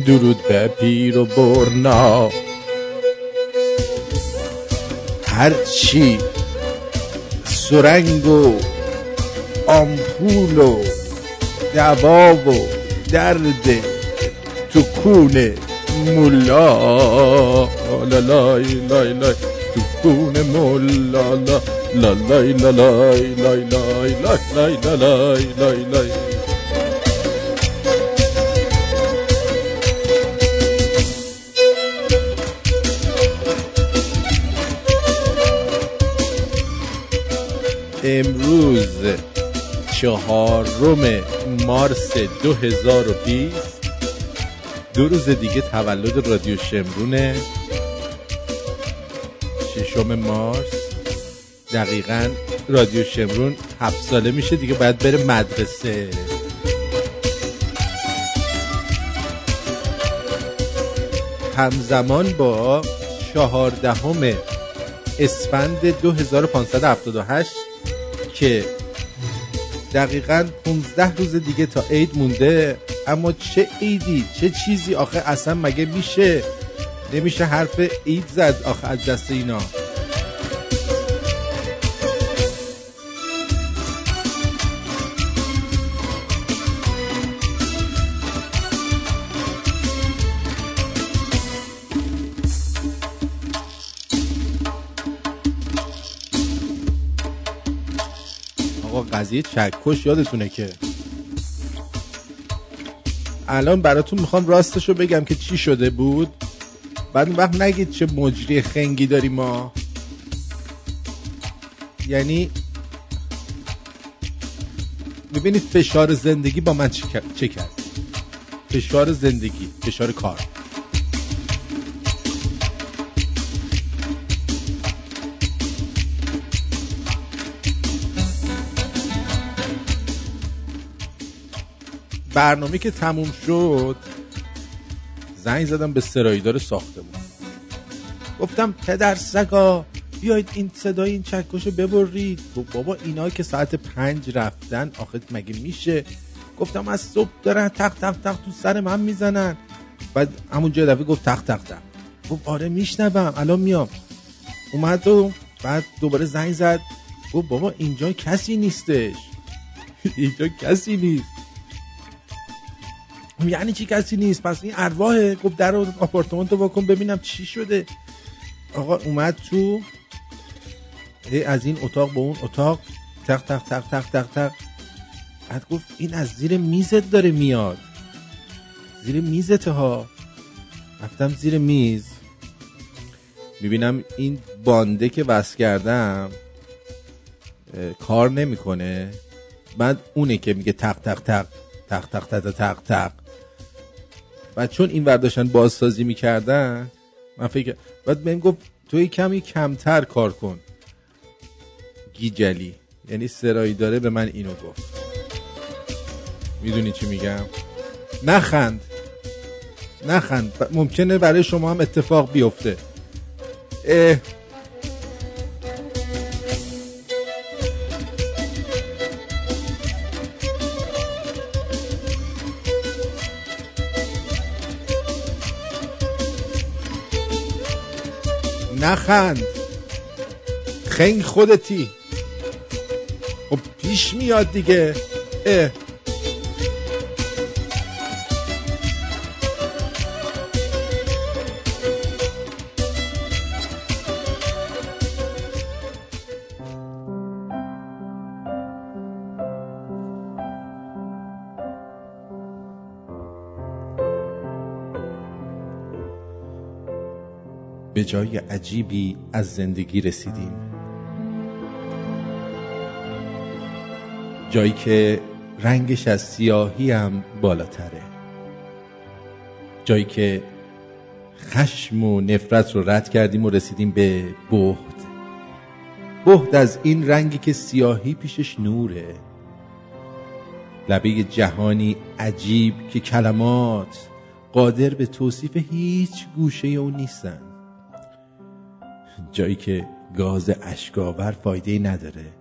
درود به پیر و برنا هرچی سرنگ و آمپول و دوا و درد تو کون مولا لا لای لای تو کون مولا لا لا لای لا لای لای لای لای لای لای امروز چهارم مارس 2020 دو روز دیگه تولد رادیو شمرونه. ششم مارس. دقیقا رادیو شمرون هفت ساله میشه دیگه باید بره مدرسه. همزمان با چهاردهم اسفند 2578 که دقیقا 15 روز دیگه تا عید مونده اما چه عیدی چه چیزی؟ آخه اصلا مگه میشه؟ نمیشه حرف عید زد آخه از دست اینا. قضیه چکش یادتونه که الان براتون می‌خوام راستشو بگم که چی شده بود؟ بعد اون وقت نگید چه مجری خنگی داریم ما. یعنی ببینید فشار زندگی با من چه کرد؟ فشار زندگی فشار کار. برنامه که تموم شد زنگ زدم به سرایدار ساختمون. گفتم پدر سگا بیاید این صدای این چکشو ببرید. گفت بابا اینا که ساعت پنج رفتن آخه مگه میشه؟ گفتم از صبح دارن تق تق تق تو سر من می‌زنن. بعد همون جا دفعه گفت تق تق تق گفت آره میشنوم الان میام. اومد و بعد دوباره زنگ زد. گفت بابا اینجا کسی نیستش. اینجا کسی نیست. یعنی چی کسی نیست پس این ارواحه گفت در آپارتمان تو بکن ببینم چی شده آقا اومد تو از این اتاق به اون اتاق تق تق تق تق تق تق بعد گفت این از زیر میزت داره میاد زیر میزت ها رفتم زیر میز می‌بینم این بانده که وصل کردم کار نمی‌کنه بعد اونه که میگه تق تق تق تق تق تق تق تق و چون این ورداشتن بازسازی می‌کردن من فکر بعد بهم گفت تو یه کمی کمتر کار کن. گیجلی. یعنی سرایی داره به من اینو گفت. می‌دونی چی میگم؟ نخند. نخند. ممکنه برای شما هم اتفاق بیفته. نخند. خنگ خودتی. خب پیش میاد دیگه. اه. جای عجیبی از زندگی رسیدیم. جایی که رنگش از سیاهی هم بالاتره. جایی که خشم و نفرت رو رد کردیم و رسیدیم به بهد بهد از این رنگی که سیاهی پیشش نوره. لبه جهانی عجیب که کلمات قادر به توصیف هیچ گوشه اون نیستن. جایی که گاز اشکاور فایده نداره.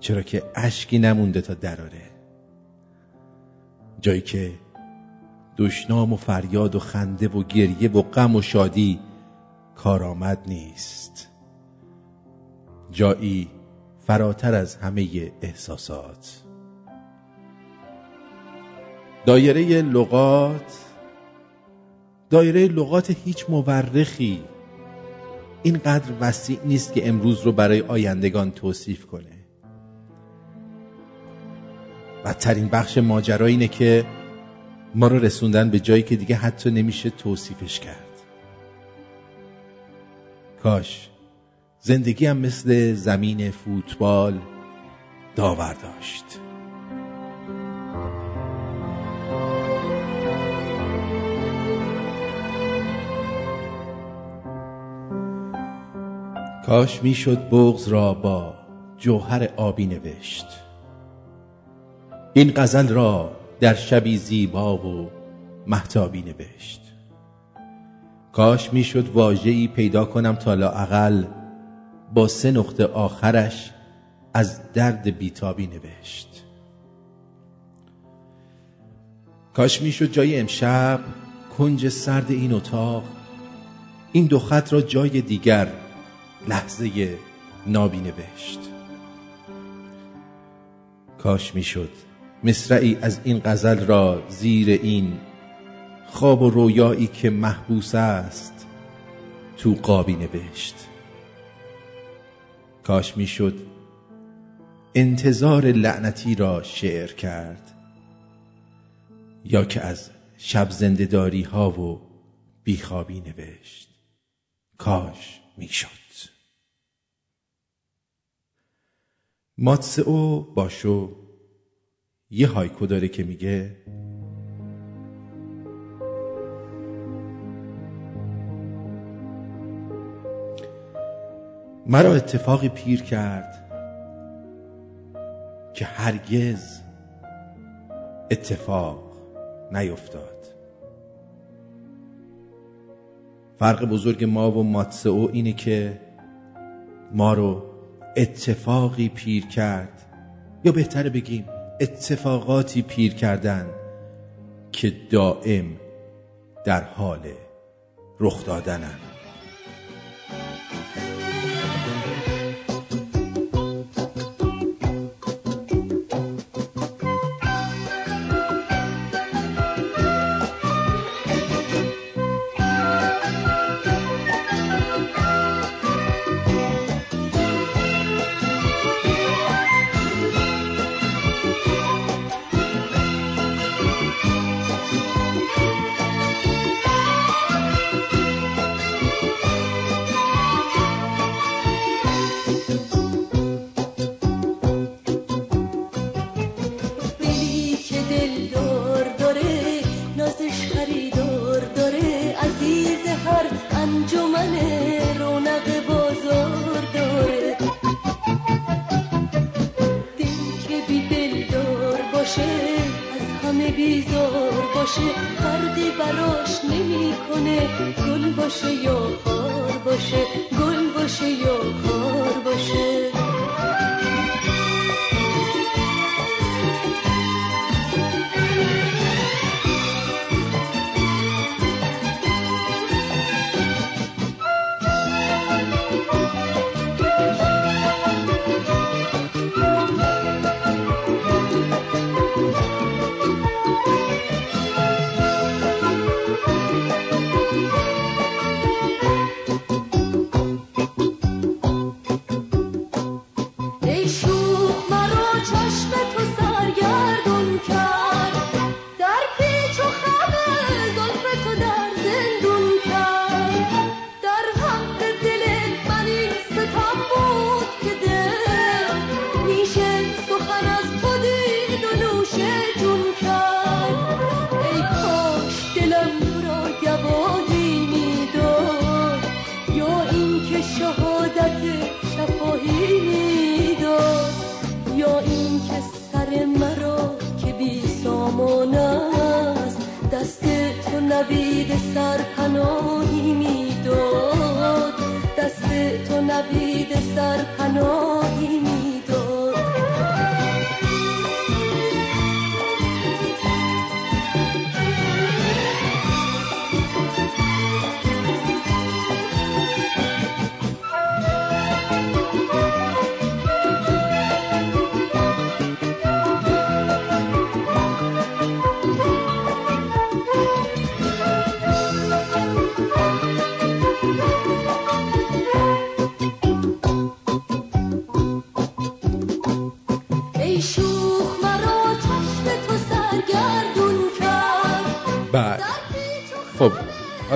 چرا که اشکی نمونده تا دراره. جایی که دشنام و فریاد و خنده و گریه و غم و شادی کارآمد نیست. جایی فراتر از همه احساسات. دایره لغات دایره لغات هیچ مورخی اینقدر وسیع نیست که امروز رو برای آیندگان توصیف کنه. بدترین بخش ماجرا اینه که ما رو رسوندن به جایی که دیگه حتی نمیشه توصیفش کرد. کاش زندگی هم مثل زمین فوتبال داور داشت. کاش می‌شد بغز را با جوهر آبی نوشت. این غزل را در شبی زیبا و محتابی نوشت. کاش می‌شد واژه‌ای پیدا کنم تا لااقل با سه نقطه آخرش از درد بیتابی نوشت. کاش می‌شد جای امشب کنج سرد این اتاق این دو خط را جای دیگر لحظه نابی نوشت. کاش می‌شد مصرعی از این غزل را زیر این خواب و رویایی که محبوس است تو قابی نوشت. کاش می‌شد انتظار لعنتی را شعر کرد یا که از شب زندهداری ها و بیخوابی نوشت. کاش می‌شد. ماتسئو باشو یه هایکو داره که میگه مرا اتفاقی پیر کرد که هرگز اتفاق نیفتاد. فرق بزرگ ما و ماتسئو اینه که ما رو اتفاقی پیر کرد. یا بهتره بگیم اتفاقاتی پیر کردن که دائم در حال رخ دادنن.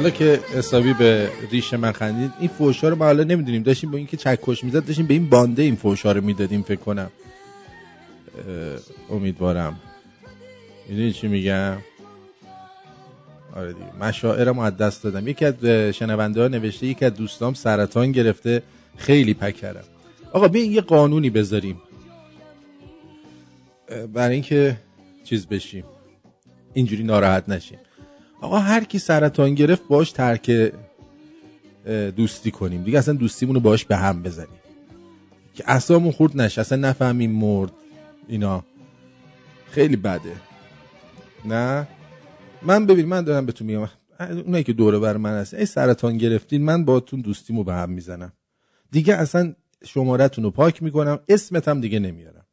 حالا که حسابی به ریش من خندید این فوشا رو ما حالا نمی‌دونیم. داشتیم با اینکه چکش می‌زد داشتیم به این بانده این فوشا رو می‌دادیم فکر کنم. امیدوارم. می‌دونی چی میگم؟ آره دیگه. مشاعرم از دست دادم. یکی از شنونده ها نوشته یکی از دوستام سرطان گرفته. خیلی پکرم آقا بیاین یه قانونی بذاریم. برای اینکه چیز بشیم. اینجوری ناراحت نشیم. آقا هر کی سرطان گرفت باش ترک دوستی کنیم. دیگه اصلا دوستیمونو باش به هم بزنیم. که اصلا خورد نشه. اصلا نفهمیم مرد. اینا. خیلی بده. نه؟ من ببین من دارم بهتون میگم. اونایی که دوره بر من هست ای سرطان گرفتین من باتون دوستیمو به هم می‌زنم. دیگه اصلا شمارتون رو پاک می‌کنم. اسمت هم دیگه نمیارم.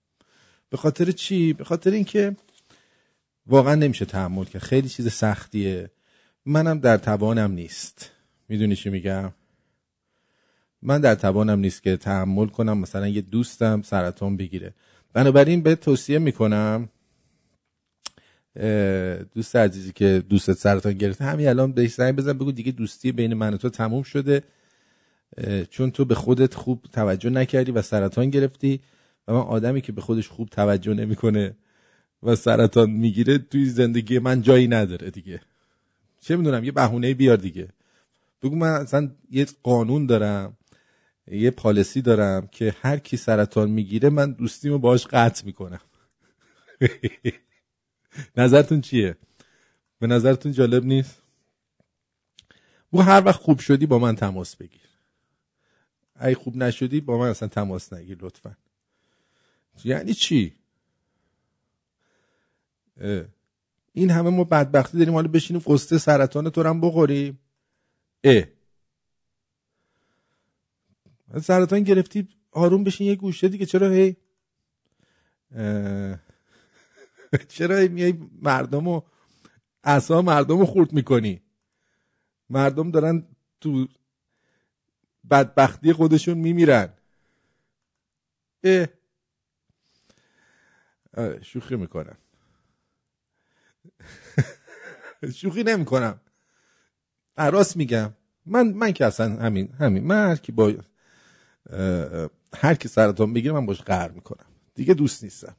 به خاطر چی؟ به خاطر اینکه واقعا نمیشه تحمل که خیلی چیز سختیه. منم در توانم نیست. می‌دونی چی میگم؟ من در توانم نیست که تحمل کنم مثلا یه دوستم سرطان بگیره. بنابراین به توصیه می‌کنم دوست عزیزی که دوستت سرطان گرفته همین الان بهش زنگ بزن بگو دیگه دوستی بین من و تو تموم شده چون تو به خودت خوب توجه نکردی و سرطان گرفتی و من آدمی که به خودش خوب توجه نمی‌کنه و سرطان می‌گیره توی زندگی من جایی نداره دیگه. چه می‌دونم یه بهونه بیار دیگه. بگو من اصلا یه قانون دارم یه پالیسی دارم که هر کی سرطان می‌گیره من دوستیمو باش قطع می‌کنم. نظرتون چیه؟ به نظرتون جالب نیست؟ بو هر وقت خوب شدی با من تماس بگیر. ای خوب نشدی با من اصلا تماس نگیر لطفا. یعنی چی؟ این همه ما بدبختی داریم حالا بشینیم قصه سرطان تو هم بخوریم. اه. سرطان گرفتی آروم بشین یه گوشه دیگه چرا هی؟ چرا هی میای مردم و اصلا مردم رو خورد می‌کنی؟ مردم دارن تو بدبختی خودشون میمیرن. اه. آره شوخی می‌کنم. شوخی نمی‌کنم. راست میگم. من من که اصلا همین همین. من هر کی با هر کی سرطان بگیره من باش قهر می‌کنم. دیگه دوست نیستم.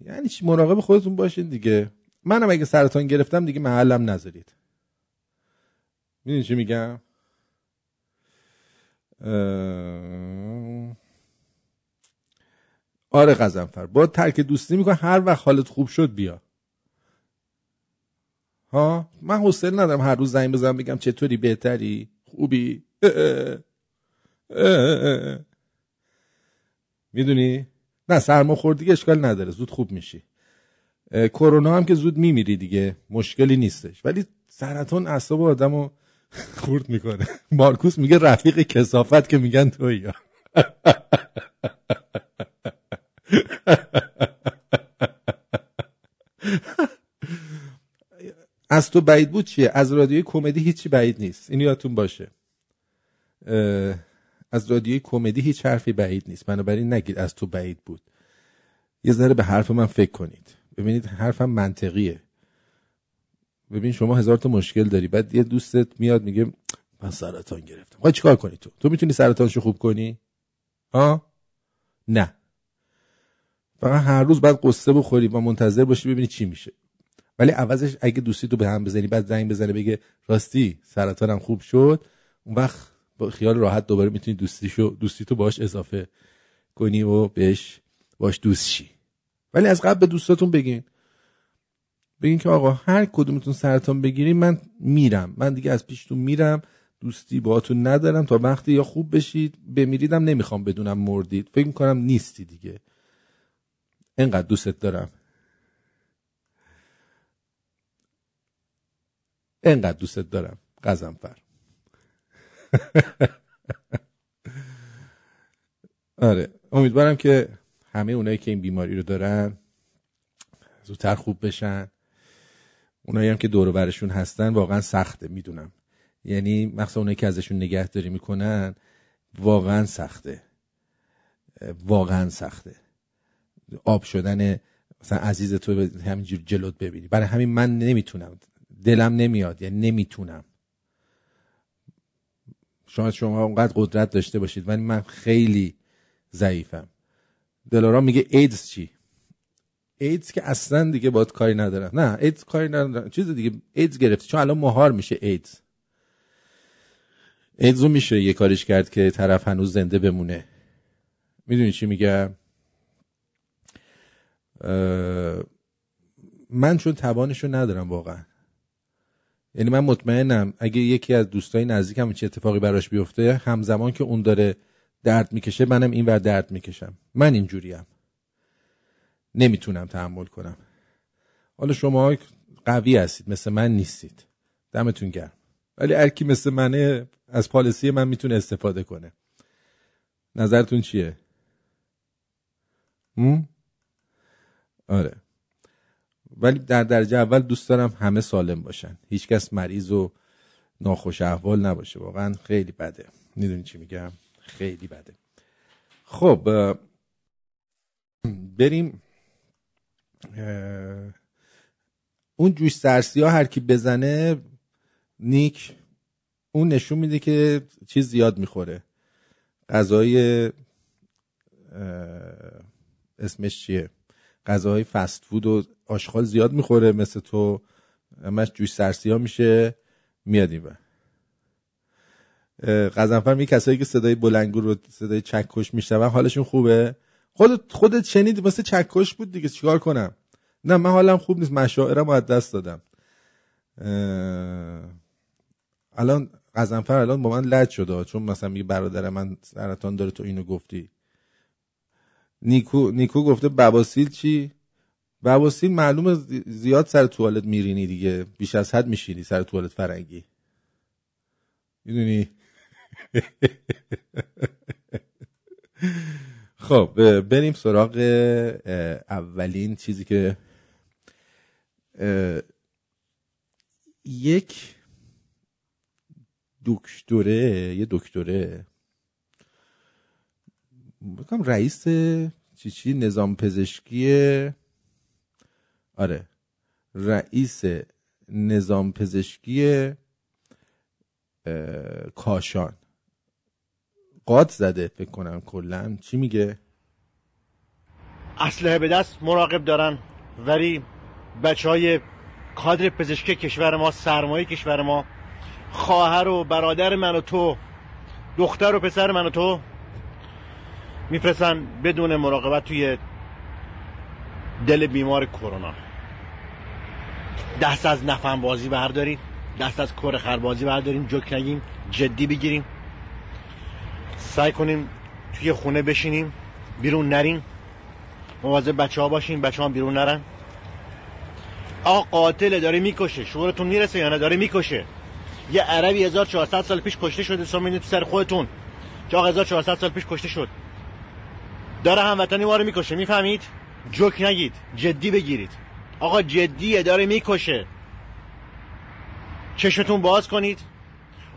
یعنی چی؟ مراقب خودتون باشین دیگه. منم اگه سرطان گرفتم دیگه محلم نذارید. می‌دونی چی میگم؟ آره قزنفر. با ترک دوستی میکن هر وقت حالت خوب شد بیا. ها؟ من حوصله ندارم هر روز زنگ بزنم بگم چطوری بهتری خوبی؟ می‌دونی؟ نه سرما دیگه اشکال نداره زود خوب میشی. کرونا هم که زود میمیری دیگه مشکلی نیستش. ولی سرطان اعصاب آدمو خورد می‌کنه. مارکوس میگه رفیق کسافت که میگن تو از تو بعید بود چیه؟ از رادیوی کمدی هیچی بعید نیست. این یادتون باشه. از رادیوی کمدی هیچ حرفی بعید نیست. بنابراین نگید از تو بعید بود. یه ذره به حرف من فکر کنید. ببینید حرفم منطقیه. ببین شما هزار تا مشکل داری. بعد یه دوستت میاد میگه من سرطان گرفتم. خواهی چیکار کنی تو؟ تو می‌تونی سرطانشو خوب کنی؟ ها نه. فقط هر روز بعد قصه بخوری و منتظر باشی ببینی چی میشه. ولی عوضش اگه دوستی تو به هم بزنی بعد زنگ بزنه بگه راستی سرطانم خوب شد اون وقت با خیال راحت دوباره می‌تونی دوستیشو دوستی تو باش اضافه کنی و بهش باش دوست شی. ولی از قبل به دوستاتون بگین. بگین که آقا هر کدومتون سرطان بگیری من میرم. من دیگه از پیشتون میرم دوستی باهاتون ندارم. تا وقتی یا خوب بشید بمیریدم نمی‌خوام بدونم مردید. فکر می‌کنم نیستی دیگه. انقدر دوستت دارم. انقدر دوستت دارم. قزنفر آره. امیدوارم که همه اونایی که این بیماری رو دارن زودتر خوب بشن. اونایی هم که دور برشون هستن واقعا سخته می‌دونم. یعنی مخصوصا اونایی که ازشون نگهداری می‌کنن واقعا سخته. واقعا سخته. آب شدن مثلا عزیز تو همینجور جلوت ببینی. برای همین من نمی‌تونم دلم نمیاد یعنی نمی‌تونم. شاید شما اونقدر قدرت داشته باشید ولی من خیلی ضعیفم. دلارا میگه ایدز چی؟ ایدز که اصلا دیگه باید کاری ندارم. نه ایدز کاری ندارم. چیز دیگه ایدز گرفتی چون الان مهار میشه ایدز. ایدز رو میشه یه کاریش کرد که طرف هنوز زنده بمونه. می‌دونی چی میگم؟ من چون توانشو ندارم واقعا. یعنی من مطمئنم اگه یکی از دوستای نزدیکم چه اتفاقی براش بیفته همزمان که اون داره درد می‌کشه منم این ور درد می‌کشم. من اینجوریم. نمی‌تونم تحمل کنم. حالا شما قوی هستید مثل من نیستید. دمتون گرم. ولی هر مثل منه از پالیسی من می‌تونه استفاده کنه. نظرتون چیه؟ آره. ولی در درجه اول دوست دارم همه سالم باشن. هیچکس مریض و ناخوش احوال نباشه. واقعا خیلی بده. می‌دونی چی میگم؟ خیلی بده. خب بریم اون جوش سرسی ها هر کی بزنه نیک اون نشون میده که چیز زیاد می‌خوره. غذای اسمش چیه؟ غذاهای فست فود و آشغال زیاد می‌خوره مثل تو. همش جوش سرسی ها میشه. میاد این قزنفر می کسایی که صدای بلنگو رو صدای چکش میشنون حالشون خوبه. خودت خودت شنید واسه چکش بود دیگه چیکار کنم؟ نه من حالم خوب نیست مشاعرم از دست دادم. الان قزنفر الان با من لج شده چون مثلا میگه برادر من سرطان داره تو اینو گفتی. نیکو نیکو گفته بباسیل چی؟ بباسیل معلومه زیاد سر توالت میرینی دیگه. بیش از حد میشینی سر توالت فرنگی. می‌دونی؟ خب بریم سراغ اولین چیزی که یک دکتره یه دکتره. بکنم رئیس چی چی نظام پزشکی آره رئیس نظام پزشکی کاشان. قاد زده فکر کنم کلا. چی میگه؟ اسلحه به دست مراقب دارن ولی بچه های کادر پزشکی کشور ما سرمایه کشور ما خواهر و برادر من و تو دختر و پسر من و تو میفرستن بدون مراقبت توی دل بیمار کرونا. دست از نفن بازی بردارید دست از کر خربازی برداریم جوک نگیم جدی بگیریم. سعی کنیم توی خونه بشینیم بیرون نریم. مواظب بچه ها باشیم بچه ها بیرون نرن. آقا قاتل داره می‌کشه شعورتون می‌رسه یا نه؟ داره می‌کشه. یه عربی 1400 سال پیش کشته شده سو تو سر خودتون. که آقا 1400 سال پیش کشته شد. داره هموطنی ما رو می‌کشه می‌فهمید؟ جوک نگید جدی بگیرید. آقا جدیه داره می‌کشه. چشمتون باز کنید.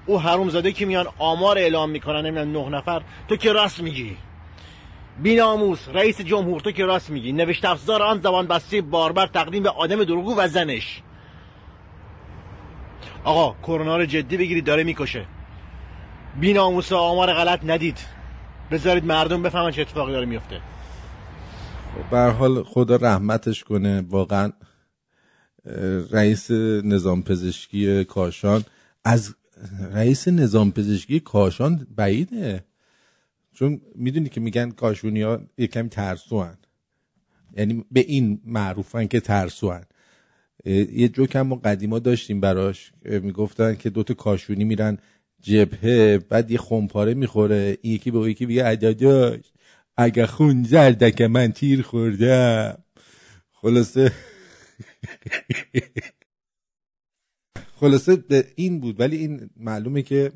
او حروم زاده که میان آمار اعلام می‌کنن نمی‌دونم نه نفر تو که راست میگی. بیناموس رئیس جمهور تو که راست میگی. نوشت افزار آن زبان بسته باربر تقدیم به آدم دروغو و زنش. آقا کرونا رو جدی بگیرید داره می‌کشه. بیناموس آمار غلط ندید. بذارید مردم بفهمن چه اتفاقی داره میفته به حال خدا رحمتش کنه واقعا رئیس نظام پزشکی کاشان از رئیس نظام پزشکی کاشان بعیده چون می‌دونی که میگن کاشونی ها یه کمی ترسو هن. یعنی به این معروفن که ترسو هن. یه جوک هم ما قدیما داشتیم براش می‌گفتن که دوتا کاشونی میرن جبهه بعد یه خمپاره می‌خوره. این یکی به یکی میگه عداداش اگه خون زرده که من تیر خوردم. خلاصه خلاصه این بود. ولی این معلومه که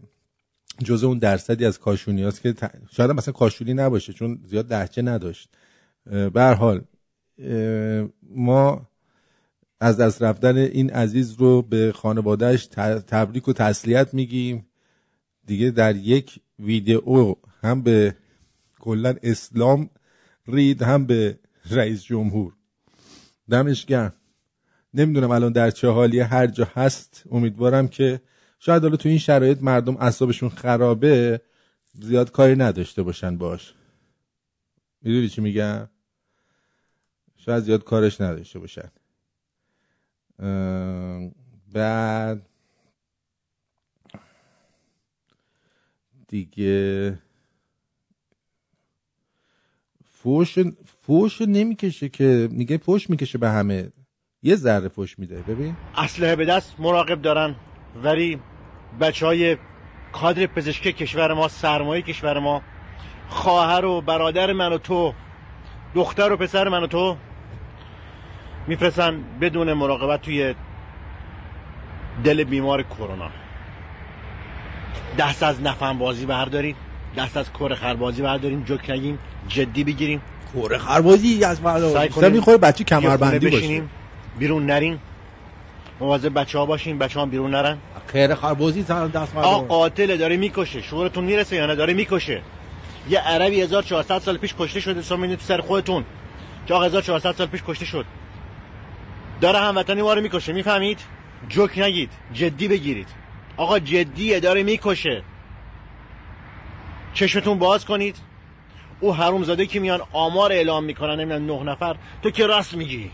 جزء اون درصدی از کاشونی هست که شاید مثلا کاشونی نباشه چون زیاد لحجه نداشت. به حال ما از دست رفتن این عزیز رو به خانوادهش تبریک و تسلیت میگیم. دیگه در یک ویدئو هم به کلا اسلام رید هم به رئیس جمهور. دمش گرم. نمی‌دونم الان در چه حالی هر جا هست امیدوارم که شاید حالا تو این شرایط مردم اعصابشون خرابه زیاد کاری نداشته باشن باش. می‌دونی چی میگم؟ شاید زیاد کارش نداشته باشن. بعد دیگه. فوش فوش نمی‌کشه که میگه فوش می‌کشه به همه. یه ذره فوش میده. ببین. اسلحه به دست مراقب دارن. ولی بچه های کادر پزشکی کشور ما سرمایه کشور ما خواهر و برادر من و تو دختر و پسر من و تو میفرستن بدون مراقبت توی دل بیمار کرونا. دست از نفهم بازی بردارید دست از کره خربازی برداریم جوک نگیم جدی بگیریم. کوره خربازی از کنیم می‌خوره بچه کمربندی باشه. بشینیم بیرون نریم. مواظب بچه ها باشیم بچه ها بیرون نرن. خیر خربازی تا دست مردم. قاتل داره می‌کشه شعورتون می‌رسه یا نه؟ داره می‌کشه. یه عربی 1400 سال پیش کشته شده شما تو سر خودتون. که آقا 1400 سال پیش کشته شد. داره هموطنی ما رو می‌کشه می‌فهمید؟ جوک نگید جدی بگیرید. آقا جدیه داره می‌کشه. چشمتون باز کنید. او حرومزاده که میان آمار اعلام می‌کنن نمی‌دونم نه نفر. تو که راست میگی.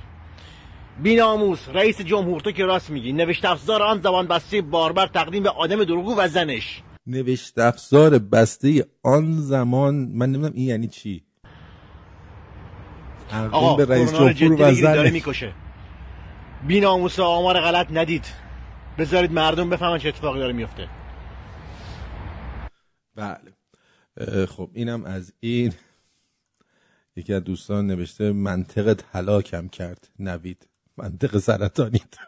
بیناموس رئیس جمهور تو که راست میگی. نوشت افزار آن زبان بسته باربر تقدیم به آدم دروغگو و زنش. نوشت افزار بسته آن زمان من نمی‌دونم این یعنی چی. آقا به رئیس جمهور و بگیرید داره می‌کشه. بیناموس آمار غلط ندید. بذارید مردم بفهمن چه اتفاقی داره میفته. بله. خب اینم از این. یکی از دوستان نوشته منطق هلاکم کرد. نوید. منطق سرطانیت.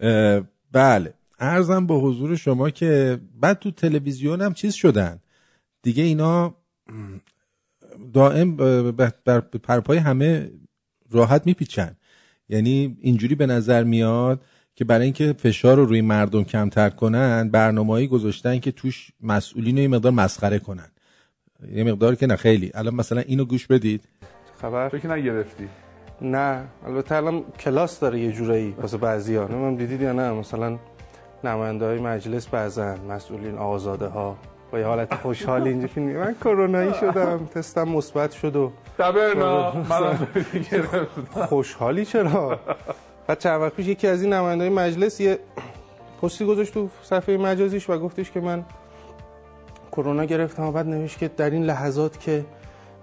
اه، بله. ارزم به حضور شما که بعد تو تلویزیون هم چیز شدن. دیگه اینا دائم بر پرپای همه راحت میپیچن. یعنی اینجوری به نظر میاد که برای اینکه فشار رو روی مردم کمتر کنن برنامه‌ای گذاشتن که توش مسئولین رو یه مقدار مسخره کنن. یه مقدار که نه خیلی. الان مثلا اینو گوش بدید. خبر؟ تو که نگرفتی؟ نه. البته الان کلاس داره یه جورایی واسه بعضیا نمی‌دونم دیدید یا نه. مثلا نماینده های مجلس بعضن. مسئولین آزاده ها با یه حالت خوشحال اینجا که من کرونایی شدم تستم مثبت شد و تبرنا خوشحالی چرا؟ بعد چند وقت پیش یکی از این نماینده های مجلس یه پستی گذاشت تو صفحه مجازیش و گفتش که من کرونا گرفتم و بعد نوشت که در این لحظات که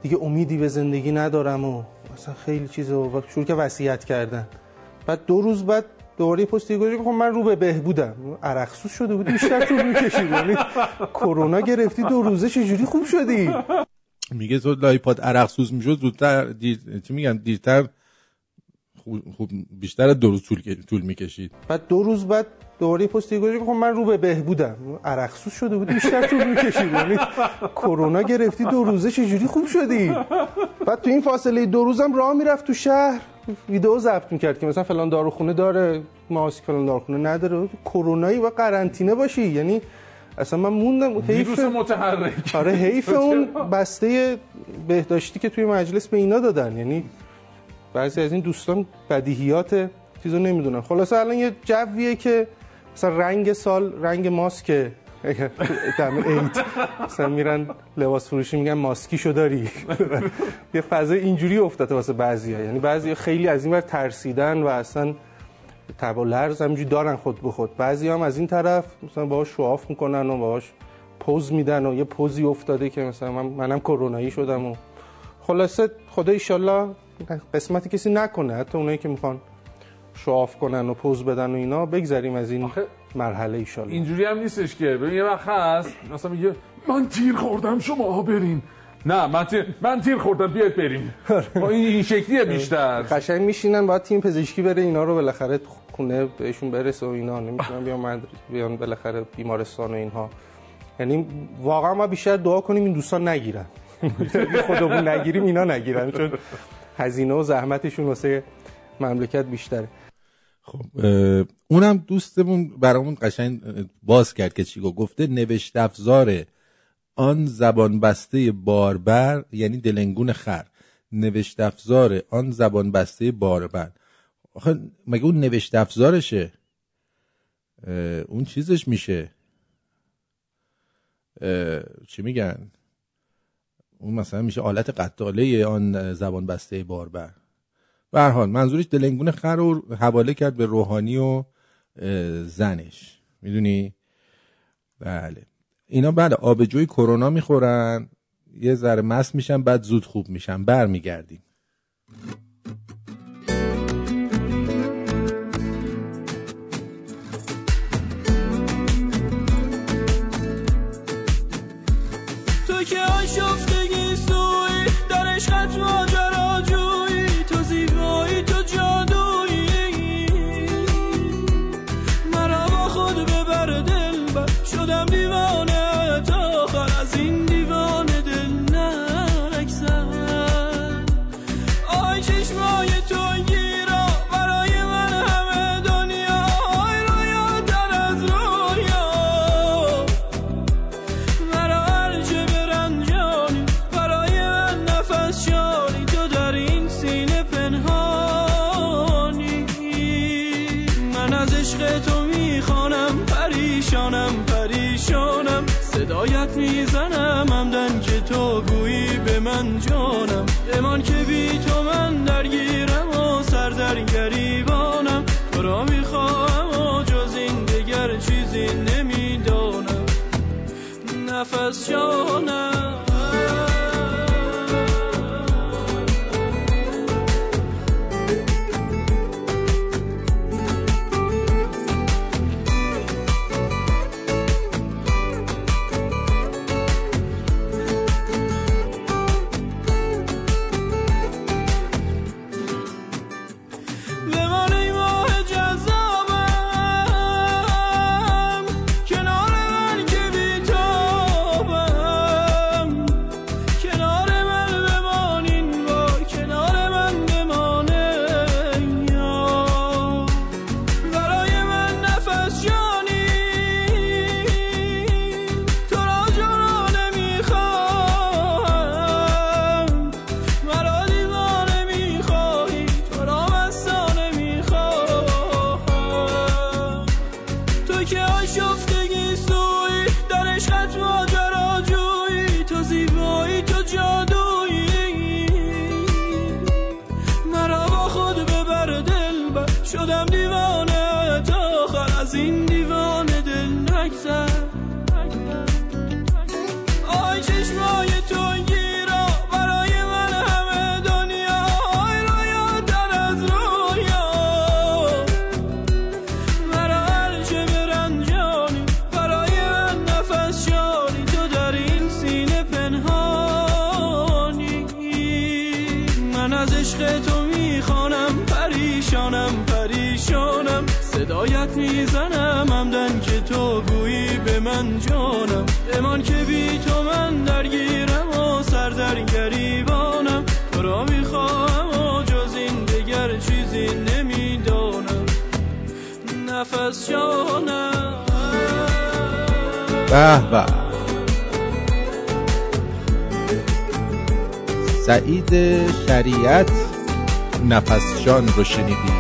دیگه امیدی به زندگی ندارم و مثلا خیلی چیز و شروع که وصیت کردن. بعد دو روز بعد دوباره پستی که خب من رو به بهبودم. عرقسوز شده بودی بیشتر طول می‌کشید. یعنی کرونا گرفتی دو روزه چجوری خوب شدی. میگه تو لایپاد عرق سوز می‌شد زودتر دیر... چی میگن دیرتر خوب خوب- بیشتر دو روز طول, طول می‌کشید. بعد دو روز بعد دوباره یه پستی که خب من رو به بهبودم. عرقسوز شده بودی بیشتر طول می‌کشید. یعنی کرونا گرفتی دو روزه چجوری خوب شدی؟ بعد تو این فاصله دو روزم راه می‌رفت تو شهر. ویدیو ضبط می‌کرد که مثلا فلان داروخونه داره ماسک فلان داروخونه نداره. کرونایی و قرنطینه باشی. یعنی اصلا من موندم ویروس حیف متحرک. آره حیف اون بسته بهداشتی که توی مجلس به اینا دادن. یعنی بعضی از این دوستان بدیهیات چیزو نمی‌دونن. خلاصه الان یه جویه که مثلا رنگ سال رنگ ماسک دم عید. مثلا میرن لباس فروشی میگن ماسکیشو داری. یه فضا اینجوری افتاده واسه بعضیا یعنی بعضی خیلی از این ور ترسیدن و اصلا تب و لرز همینجوری دارن خود به خود. بعضی هم از این طرف مثلا باهاش شواف می‌کنن و باهاش پوز میدن و یه پوزی افتاده که مثلا من منم کرونایی شدم و خلاصه خدا ایشالله قسمتی کسی نکنه. حتی اونایی که می‌خوان شواف کنن و پوز بدن و اینا بگذریم از این آخه مرحله ایشالله اینجوری هم نیستش که. ببین یه وقت هست مثلا میگه من تیر خوردم شما برین. نه من تیر, من تیر خوردم بیاید بریم. با این این شکلیه بیشتر. قشنگ میشینن باید تیم پزشکی بره اینا رو بالاخره خونه بهشون برسه و اینا. نمی‌تونن بیان مدر... بیان بالاخره بیمارستان و اینها. یعنی واقعا ما بیشتر دعا کنیم این دوستان نگیرن. خودمون نگیریم اینا نگیرن. چون هزینه و زحمتشون واسه مملکت بیشتره. خب اونم دوستمون برامون قشنگ باز کرد که چی گفت. گفته نوشت افزار آن زبان بسته باربر یعنی دلنگون خر. نوشت افزار آن زبان بسته باربر. آخه مگه اون نوشت افزارشه؟ اون چیزش میشه. چی میگن؟ اون مثلا میشه آلت قطاله آن زبان بسته باربر. به حال منظورش دلنگون خر رو حواله کرد به روحانی و زنش. می‌دونی؟ بله. اینا بله آبجوی کرونا می‌خورن یه ذره مست میشن بعد زود خوب میشن. برمیگردیم. امان که بی تو من درگیرم و سر در گریبانم تو را می‌خواهم و جز این دگر چیزی نمی‌دانم. نفس جانم. به به. سعید شریعت نفس جان رو شنیدی.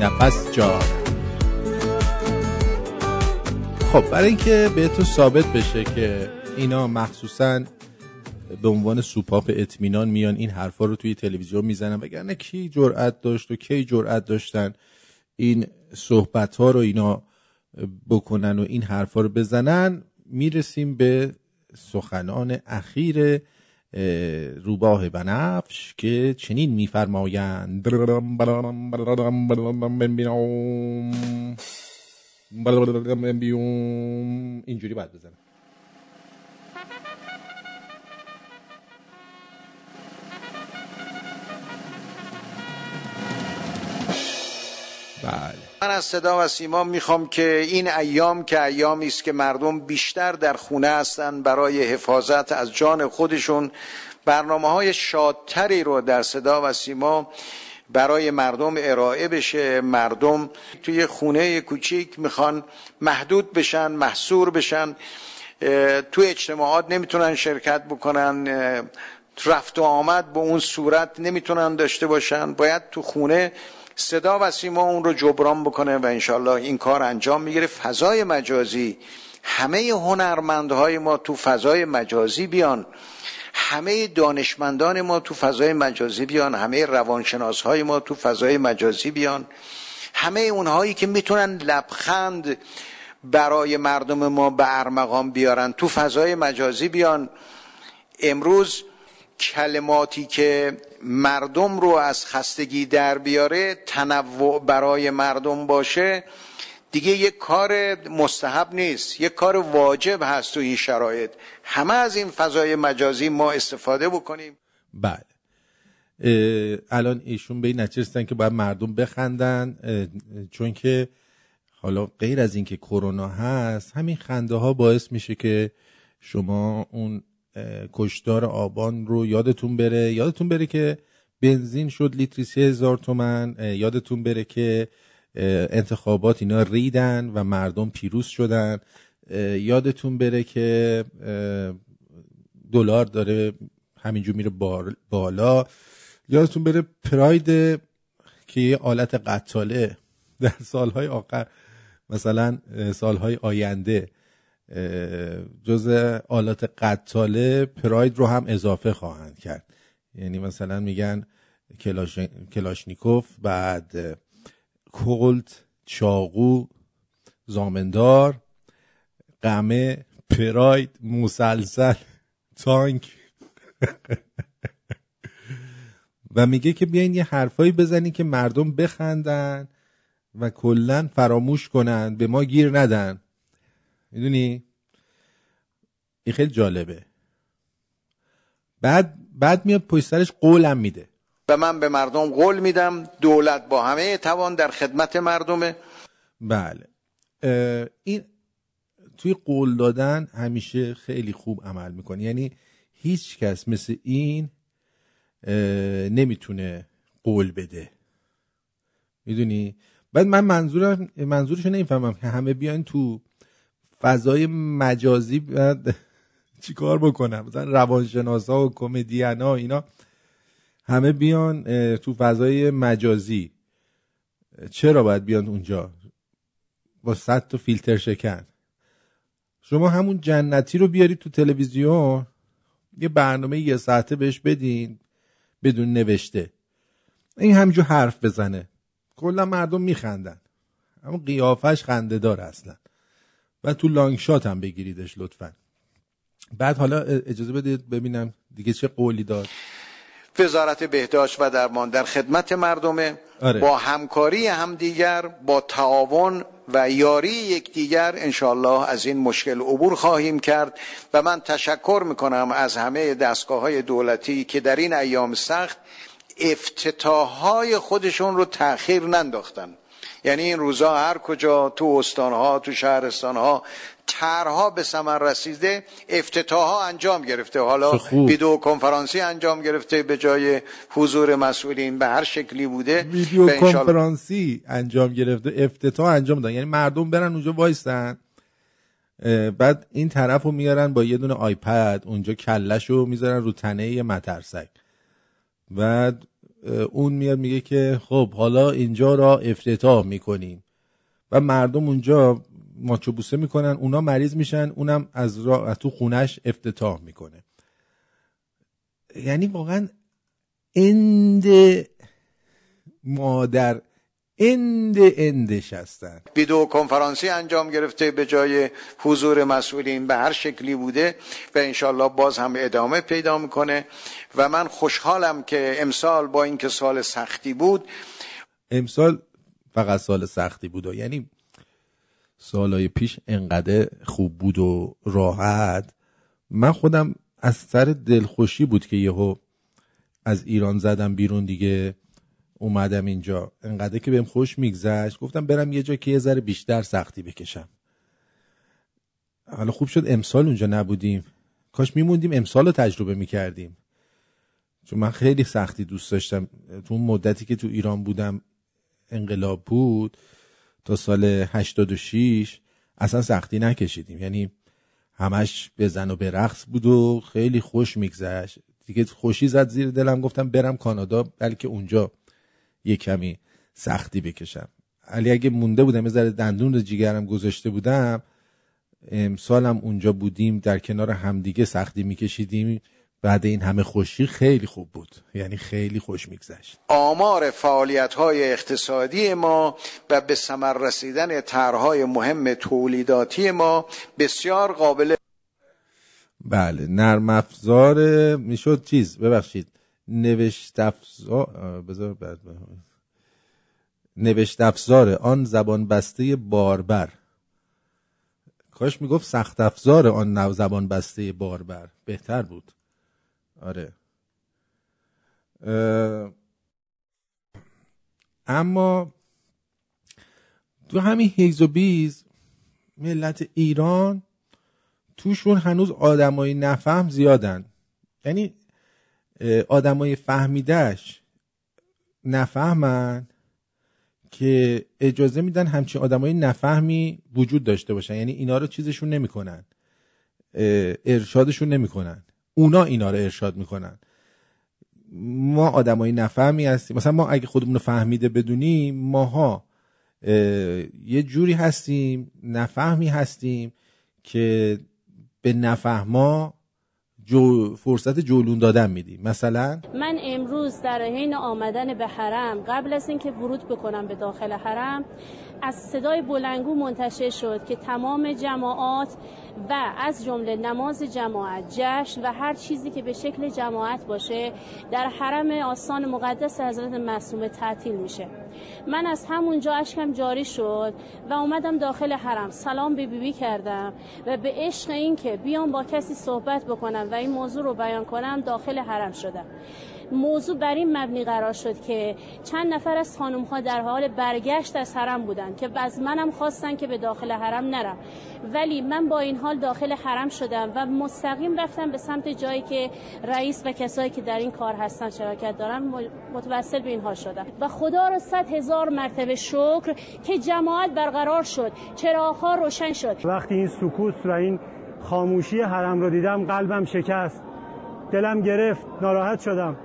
نفس جان. خب برای اینکه بهتون ثابت بشه که اینا مخصوصا به عنوان سوپاپ اطمینان میان این حرفا رو توی تلویزیون می‌زنن وگرنه کی جرأت داشت و کی جرأت داشتن این صحبت ها رو اینا بکنن و این حرفا رو بزنن می‌رسیم به سخنان اخیر اه، روباه بنفش که چنین میفرمایند. اینجوری باید بزنم بله من از صدا و سیما می‌خوام که این ایام که ایامی است که مردم بیشتر در خونه هستند برای حفاظت از جان خودشون برنامه های شادتری رو در صدا و سیما برای مردم ارائه بشه. مردم توی خونه کوچیک می‌خوان محدود بشن محصور بشن. تو اجتماعات نمی‌تونن شرکت بکنن. رفت و آمد به اون صورت نمی‌تونن داشته باشن. باید تو خونه صدا و سیما اون رو جبران بکنه و انشالله این کار انجام می‌گیره. فضای مجازی همه هنرمندهای ما تو فضای مجازی بیان. همه دانشمندان ما تو فضای مجازی بیان همه روانشناس های ما تو فضای مجازی بیان. همه اونهایی که می‌تونن لبخند برای مردم ما به ارمغان بیارن تو فضای مجازی بیان. امروز کلماتی که مردم رو از خستگی در بیاره تنوع برای مردم باشه. دیگه یک کار مستحب نیست یک کار واجب هست تو این شرایط. همه از این فضای مجازی ما استفاده بکنیم. بله. الان ایشون به این نتیجه که باید مردم بخندن چون که حالا غیر از اینکه کرونا هست همین خنده ها باعث میشه که شما اون اه، کشتار آبان رو یادتون بره. یادتون بره که بنزین شد لیتری سه هزار تومن. یادتون بره که انتخابات اینا ریدن و مردم پیروز شدن. یادتون بره که دلار داره همینجور میره بالا. یادتون بره پراید که یه آلت قتاله در سالهای آخر مثلا سالهای آینده جز آلات قتاله پراید رو هم اضافه خواهند کرد. یعنی مثلا میگن کلاش... کلاشنیکوف بعد کلت چاقو زامندار قمه پراید مسلسل تانک. و میگه که بیاین یه حرفایی بزنی که مردم بخندن و کلا فراموش کنن به ما گیر ندن. می‌دونی؟ این خیلی جالبه. بعد بعد میاد پشت سرش قولم میده. و من به مردم قول میدم دولت با همه توان در خدمت مردمه. بله. این توی قول دادن همیشه خیلی خوب عمل می‌کنه. یعنی هیچ کس مثل این نمی‌تونه قول بده. می‌دونی؟ بعد من منظورم منظورشو نمی‌فهمم. که همه بیان تو فضای مجازی بعد چیکار بکنم مثلا روانشناسا و کمدین ها اینا. همه بیان تو فضای مجازی. چرا باید بیان اونجا؟ با صد تا فیلتر شکن. شما همون جنتی رو بیارید تو تلویزیون یه برنامه یه ساعته بهش بدین بدون نوشته. این همجور حرف بزنه. کلا مردم میخندن. اما قیافش خنده دار اصلا. و تو لانگ شات هم بگیریدش لطفا. بعد حالا اجازه بدید ببینم دیگه چه قولی داد. وزارت بهداشت و درمان در خدمت مردمه آره. با همکاری همدیگر با تعاون و یاری یکدیگر انشالله از این مشکل عبور خواهیم کرد و من تشکر می‌کنم از همه دستگاه های دولتی که در این ایام سخت افتتاحهای خودشون رو تأخیر ننداختن یعنی این روزا هر کجا تو استانها تو شهرستانها طرحها به ثمر رسیده افتتاحها انجام گرفته. حالا. ویدیو کنفرانسی انجام گرفته به جای حضور مسئولین به هر شکلی بوده. ویدیو و کنفرانسی انجام گرفته افتتاح انجام دادن. یعنی مردم برن اونجا وایستن بعد این طرف رو میارن با یه دونه آیپد اونجا کلش رو می‌ذارن رو تنه یه مترسک. بعد اه، اون میاد میگه که خب حالا اینجا را افتتاح می‌کنیم. و مردم اونجا ماچو بوسه می‌کنن اونا مریض میشن اونم از, را... از تو خونش افتتاح می‌کنه. یعنی واقعا اند مادر اند اندش هستن. ویدیو کنفرانسی انجام گرفته به جای حضور مسئولین به هر شکلی بوده و انشالله باز هم ادامه پیدا می‌کنه. و من خوشحالم که امسال با اینکه سال سختی بود امسال فقط سال سختی بود. و یعنی سالهای پیش انقدر خوب بود و راحت. من خودم از سر دلخوشی بود که یهو از ایران زدم بیرون دیگه. اومدم اینجا. انقدر که بهم خوش میگذشت. گفتم برم یه جا که یه ذره بیشتر سختی بکشم. حالا خوب شد امسال اونجا نبودیم. کاش میموندیم امسال رو تجربه می‌کردیم. چون من خیلی سختی دوست داشتم. تو مدتی که تو ایران بودم انقلاب بود تا سال 86 اصلا سختی نکشیدیم. یعنی همش بزن و برقص بود و خیلی خوش میگذشت. دیگه خوشی زد زیر دلم گفتم برم کانادا بلکه اونجا یه کمی سختی بکشم. علی اگه مونده بودم یه دندون رو جیگرم گذاشته بودم امسالم اونجا بودیم در کنار همدیگه سختی میکشیدیم. بعد این همه خوشی خیلی خوب بود. یعنی خیلی خوش میگذشت. آمار فعالیت های اقتصادی ما و به ثمر رسیدن طرحهای مهم تولیداتی ما بسیار قابل بله نرم افزار می‌شد چیز؟ ببخشید نوشت افزار بذار بعد نوشت افزار آن زبان بسته باربر. کاش می‌گفت سخت افزار آن نو زبان بسته باربر. بهتر بود. آره. اما تو همین هیز و بیز ملت ایران توشون هنوز آدمای نفهم زیادن. یعنی آدمای فهمیدهش نفهمن که اجازه میدن همچین آدمای نفهمی وجود داشته باشن. یعنی اینا رو چیزشون نمی‌کنن. ارشادشون نمی‌کنن. اونا اینا رو ارشاد می‌کنن. ما آدمای نفهمی هستیم. مثلا ما اگه خودمون رو فهمیده بدونیم ماها اه، یه جوری هستیم نفهمی هستیم که به نفهما جو فرصت جولون دادن میدیم. مثلا من امروز در حین آمدن به حرم قبل از اینکه ورود بکنم به داخل حرم از صدای بلنگو منتشر شد که تمام جماعات و از جمله نماز جماعت جشن و هر چیزی که به شکل جماعت باشه در حرم آستان مقدس حضرت معصومه تعطیل میشه. من از همونجا اشکم جاری شد و اومدم داخل حرم. سلام به بیبی بی کردم و به عشق این که بیام با کسی صحبت بکنم و این موضوع رو بیان کنم داخل حرم شدم. موضوع بر این مبنی قرار شد که چند نفر از خانم ها در حال برگشت از حرم بودن که از منم خواستن که به داخل حرم نرم. ولی من با این حال داخل حرم شدم و مستقیم رفتم به سمت جایی که رئیس و کسایی که در این کار هستن شراکت دارن متوسل به اینها شدم. و خدا رو صد هزار مرتبه شکر که جماعت برقرار شد چراغها روشن شد. وقتی این سکوت و این خاموشی حرم رو دیدم قلبم شکست. دلم گرفت ناراحت شدم.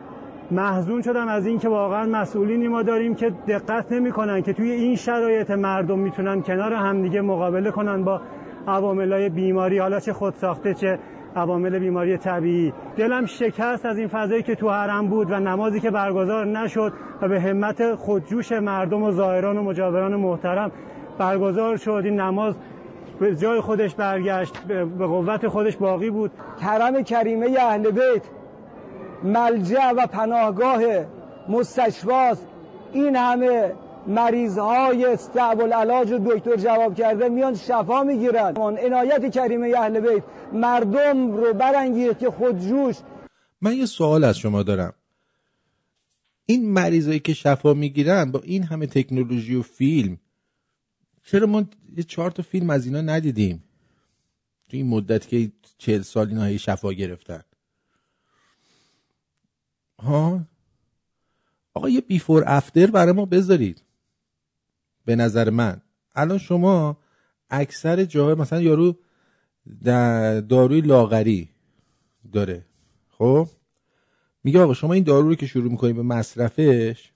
محزون شدم از اینکه واقعا مسئولینی ما داریم که دقت نمی‌کنن که توی این شرایط مردم می‌تونن کنار همدیگه مقابله کنن با عواملای بیماری حالا چه خودساخته چه عوامل بیماری طبیعی. دلم شکست از این فضایی که تو حرم بود و نمازی که برگزار نشد و به همت خودجوش مردم و زائران و مجاوران محترم برگزار شد. این نماز به جای خودش برگشت به قوت خودش باقی بود. حرم کریمه اهل بیت ملجع و پناهگاه مستشفاست. این همه مریض های استعب العلاج و دکتر جواب کرده میان شفا می‌گیرن. عنایت کریمه اهل بیت مردم رو برانگیخت که خودجوش. من یه سوال از شما دارم. این مریضایی که شفا می‌گیرن با این همه تکنولوژی و فیلم چرا ما یه چهار تا فیلم از اینا ندیدیم؟ تو این مدت که چهل سال اینا شفا گرفتن. ها؟ آقا یه بیفور افتر برای ما بذارید. به نظر من. الان شما اکثر جاهای مثلا یارو داروی لاغری داره. خب؟ میگه آقا شما این دارو رو که شروع می‌کنی به مصرفش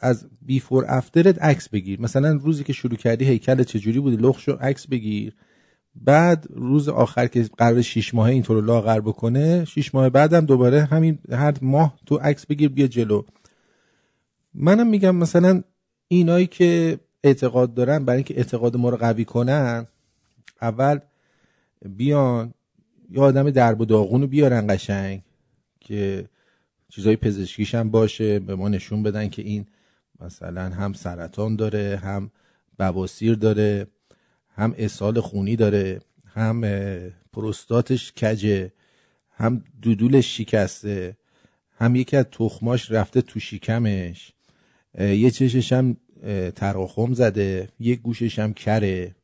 از بیفور افترت عکس بگیر. مثلا روزی که شروع کردی هیکل چجوری بودی لخش رو عکس بگیر. بعد روز آخر که قرار شیش ماه اینطور لاغر بکنه شیش ماه بعدم دوباره همین هر ماه تو عکس بگیر بیا جلو. منم میگم مثلا اینایی که اعتقاد دارن برای اینکه اعتقاد ما رو قوی کنن اول بیان یه آدم درب و داغون رو بیارن قشنگ که چیزای پزشکیش هم باشه به ما نشون بدن که این مثلا هم سرطان داره هم بواسیر داره. هم اسهال خونی داره هم پروستاتش کجه هم دودولش شکسته هم یکی از تخماش رفته تو شکمش. یه چشش هم تراخم زده یه گوشش هم کره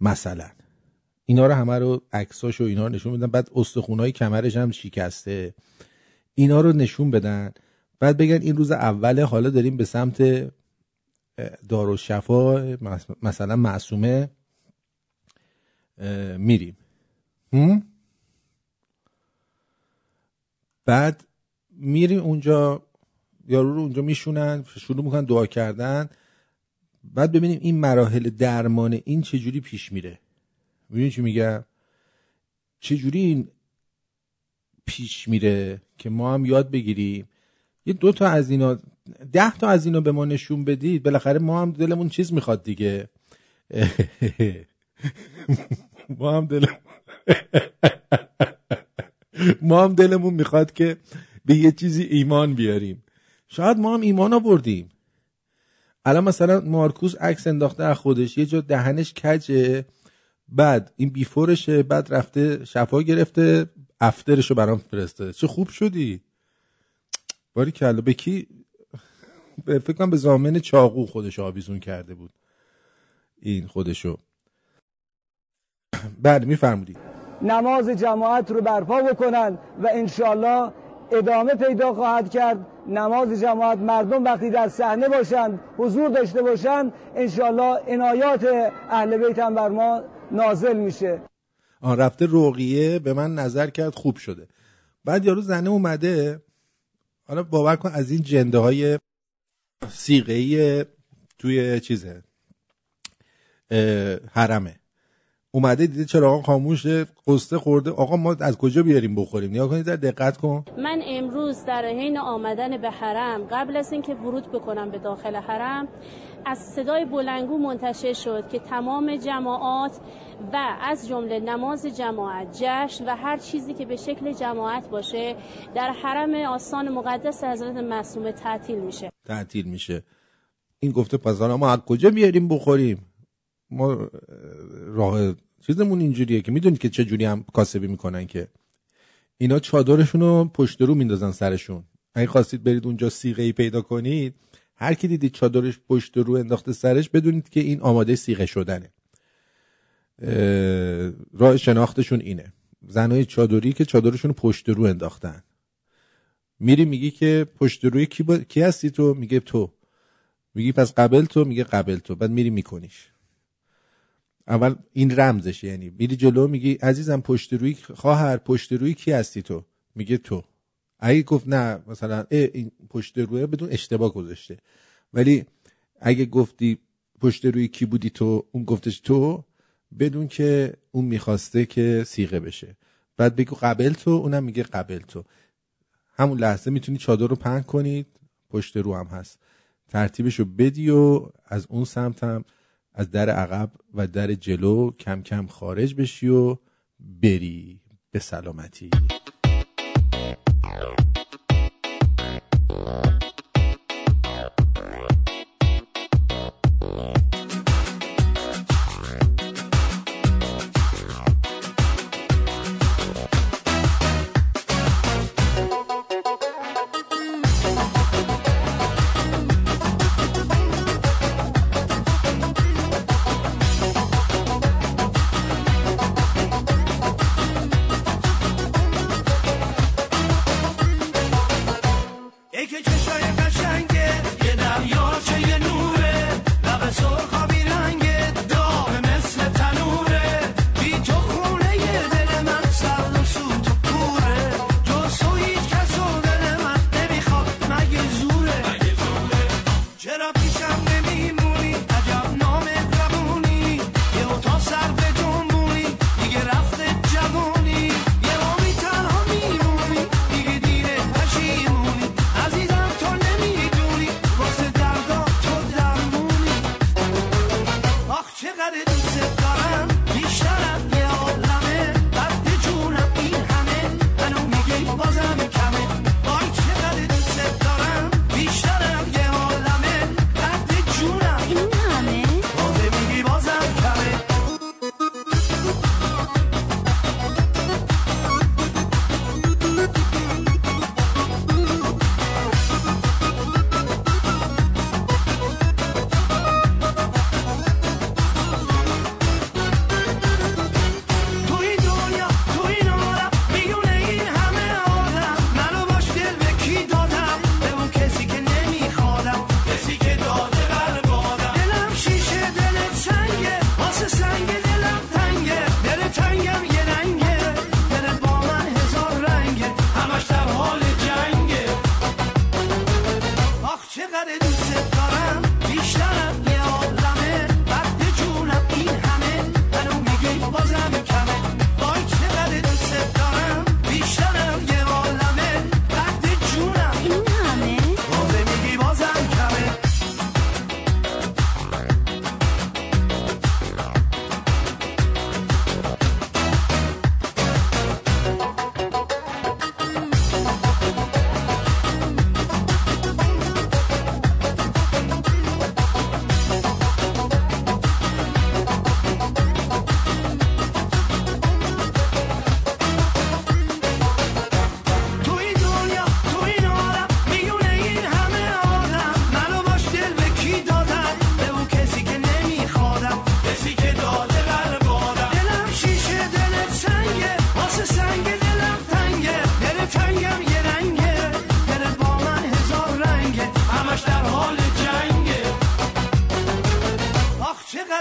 مثلا. اینا رو همه رو عکساش و اینا رو نشون بدن بعد استخونای کمرش هم شکسته. اینا رو نشون بدن. بعد بگن این روز اوله حالا داریم به سمت دار و شفا مثلا معصومه. میریم؟ بعد میریم اونجا یارو رو اونجا میشونن شروع می‌کنن دعا کردن. بعد ببینیم این مراحل درمان این چجوری پیش میره. می‌دونی چی میگم؟ چجوری این پیش میره که ما هم یاد بگیریم؟ یه دو تا از اینا ده تا از اینا به ما نشون بدید. بالاخره ما هم دلمون چیز می‌خواد دیگه. ما هم دلمون ما هم دلمون می‌خواد که به یه چیزی ایمان بیاریم. شاید ما هم ایمان آوردیم. الان مثلا مارکوس عکس انداخته از خودش یه جا دهنش کجه بعد این بیفورشه بعد رفته شفا گرفته افترشو برام فرسته. چه خوب شدی. باری کلا به کی فکر کنم به زامن چاقو خودش آویزون کرده بود. این خودشو. بعد میفرمودی نماز جماعت رو برپا بکنن و انشالله ادامه پیدا خواهد کرد. نماز جماعت مردم وقتی در صحنه باشند حضور داشته باشند انشالله عنایات اهل بیت هم بر ما نازل میشه. آن رفته رقیه به من نظر کرد خوب شده. بعد یارو زنه اومده. حالا باور کن از این جنده های سیغه توی چیزه حرمه. اومده دیده چراغ خاموشه قصه خورده؟ آقا ما از کجا بیاریم بخوریم؟ نیا کنید در دقت کن. من امروز در حین آمدن به حرم قبل از اینکه ورود بکنم به داخل حرم از صدای بلنگو منتشر شد که تمام جماعات و از جمله نماز جماعت جشن و هر چیزی که به شکل جماعت باشه در حرم آستان مقدس حضرت معصومه تعطیل میشه. تعطیل میشه. این گفته پس ما از کجا بیاریم بخوریم؟ ما اه، راه چیزمون اینجوریه که می‌دونید که چه جوری هم کاسبی می‌کنن که. اینا چادرشون رو پشت رو میندازن سرشون. اگه خواستید برید اونجا سیغه ای پیدا کنید هر کی دیدید چادرش پشت رو انداخته سرش بدونید که این آماده سیغه شدنه. اه، راه شناختشون اینه. زنای چادری که چادرشون پشت رو انداختن. میری میگی که پشت روی کی, با... کی هستی تو؟ میگه تو. میگی پس قبل تو؟ میگه قبل تو. بعد میری میکنیش. اول این رمزش یعنی میری جلو میگی عزیزم پشت روی خواهر پشت روی کی هستی تو؟ میگه تو. اگه گفت نه مثلا این پشت روی بدون اشتباه گذاشته. ولی اگه گفتی پشت روی کی بودی تو اون گفتش تو بدون که اون می‌خواسته که سیغه بشه. بعد بگو قبل تو اونم میگه قبل تو. همون لحظه می‌تونی چادر رو پهن کنید پشت رو هم هست. ترتیبش رو بدی و از اون سمت هم از در عقب و در جلو کم کم خارج بشی و بری به سلامتی.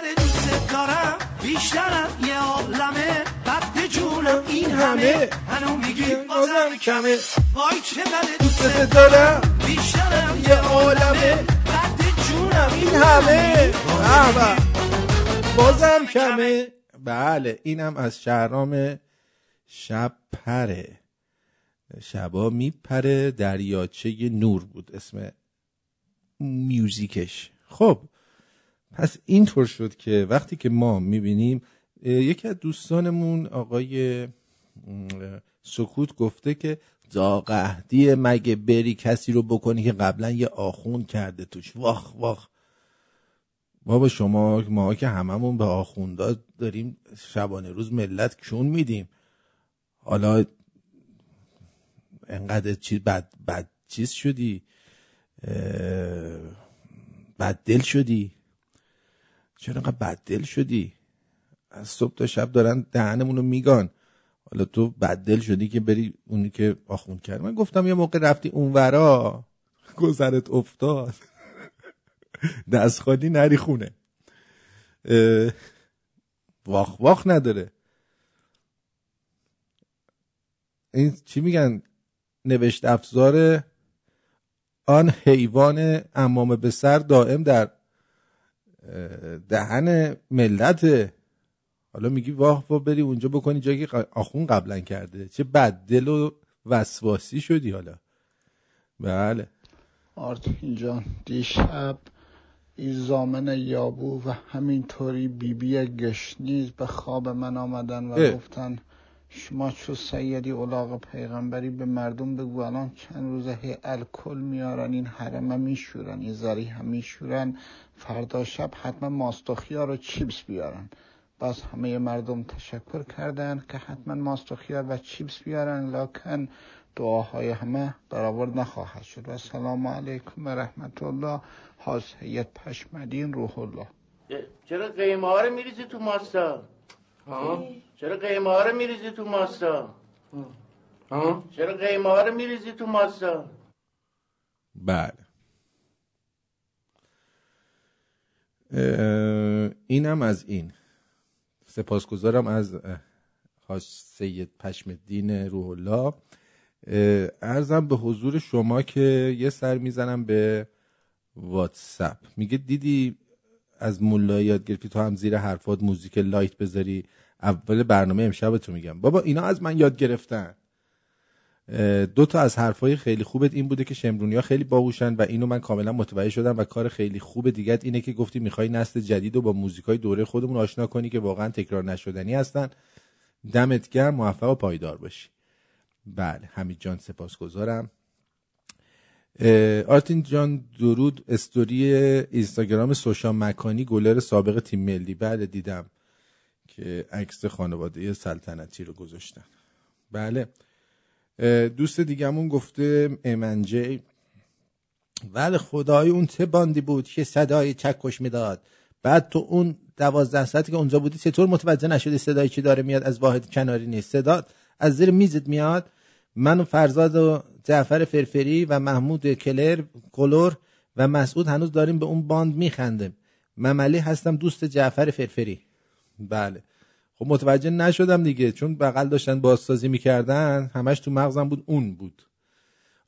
بیشتر دوست دارم بیشترم یه عالمه. وقت جونم این همه هنو میگی بازم کمه. وای چقدر دوست دارم. بیشترم یه عالمه. وقت جونم این همه. بازم کمه. بله اینم از شهرام شب پره. شبا میپره دریاچه نور بود اسم میوزیکش خب پس اینطور شد که وقتی که ما می‌بینیم یکی از دوستانمون آقای سکوت گفته که زاقهدی مگه بری کسی رو بکنی که قبلا یه آخون کرده توش. واخ واخ. بابا شما ما که هممون به آخوندا داریم شبانه روز ملت کون میدیم. حالا انقدر چیز بد, بد چیز شدی؟ بد دل شدی؟ چرا انقدر بد دل شدی؟ از صبح تا شب دارن دهنمون رو میگان. حالا تو بد دل شدی که بری اونی که آخوند کرد. من گفتم یه موقع رفتی اونورا گذرت افتاد. دست خالی نری خونه. واخ واخ نداره. این چی میگن؟ نوشت افزار آن حیوان امامه به سر دائم در دهن ملت. حالا میگی واه واه بری اونجا بکنی جایی که آخون قبلا کرده. چه بد دل و وسواسی شدی حالا. بله. آرتین جان دیشب این زامن یابو و همینطوری بیبی گشنیز به خواب من آمدن و اه. گفتن شما چو سیدی اولاغ پیغمبری به مردم بگو الان چند روزه هی الکل میارن این حرمه میشورن این زری هم میشورن. فردا شب حتما ماست و خیار و چیپس بیارن. باز همه مردم تشکر کردن که حتما ماست و خیار و چیپس بیارن. لکن دعاهای همه برآورد نخواهد شد. و السلام علیکم و رحمت الله حاج سید پشمدین روح الله. چرا قیمه ها رو میریزی تو ماستا؟ چرا قیمه ها رو میریزی تو ماستا؟ چرا قیمه ها رو میریزی تو ماستا؟ بله اه، اینم از این. سپاسگزارم از حاج سید پشم الدین روح الله ارزم به حضور شما که یه سر می‌زنم به واتساپ. میگه دیدی از مولایی یاد گرفتی تو هم زیر حرفات موزیک light بذاری؟ اول برنامه امشب تو میگم. بابا اینا از من یاد گرفتن. دو تا از حرفای خیلی خوبت این بوده که شمرونی ها خیلی باهوشن و اینو من کاملا متوجه شدم و کار خیلی خوب دیگه اینه که گفتی می‌خوای نسل جدید رو با موزیکای دوره خودمون آشنا کنی که واقعا تکرار نشدنی هستن. دمت گرم موفق و پایدار باشی. بله حمید جان سپاسگزارم. آرتین جان درود. استوری اینستاگرام سوشا مکانی گلر سابق تیم ملی. بله دیدم که عکس خانواده سلطنتی رو گذاشتن. بله. دوست دیگهمون گفته امنجی ولی خدای اون چه باندی بود که صدای چکش می‌داد؟ بعد تو اون دوازده ساعتی که اونجا بودی چطور متوجه نشدی صدایی چی داره میاد از واحد کناری نیست؟ صدا از زیر میزت میاد. من و فرزاد و جعفر فرفری و محمود کلر کلور و مسعود هنوز داریم به اون باند میخندیم. مملی هستم دوست جعفر فرفری. بله. خب متوجه نشدم دیگه چون بغل داشتن بازسازی می‌کردن همش تو مغزم بود اون بود.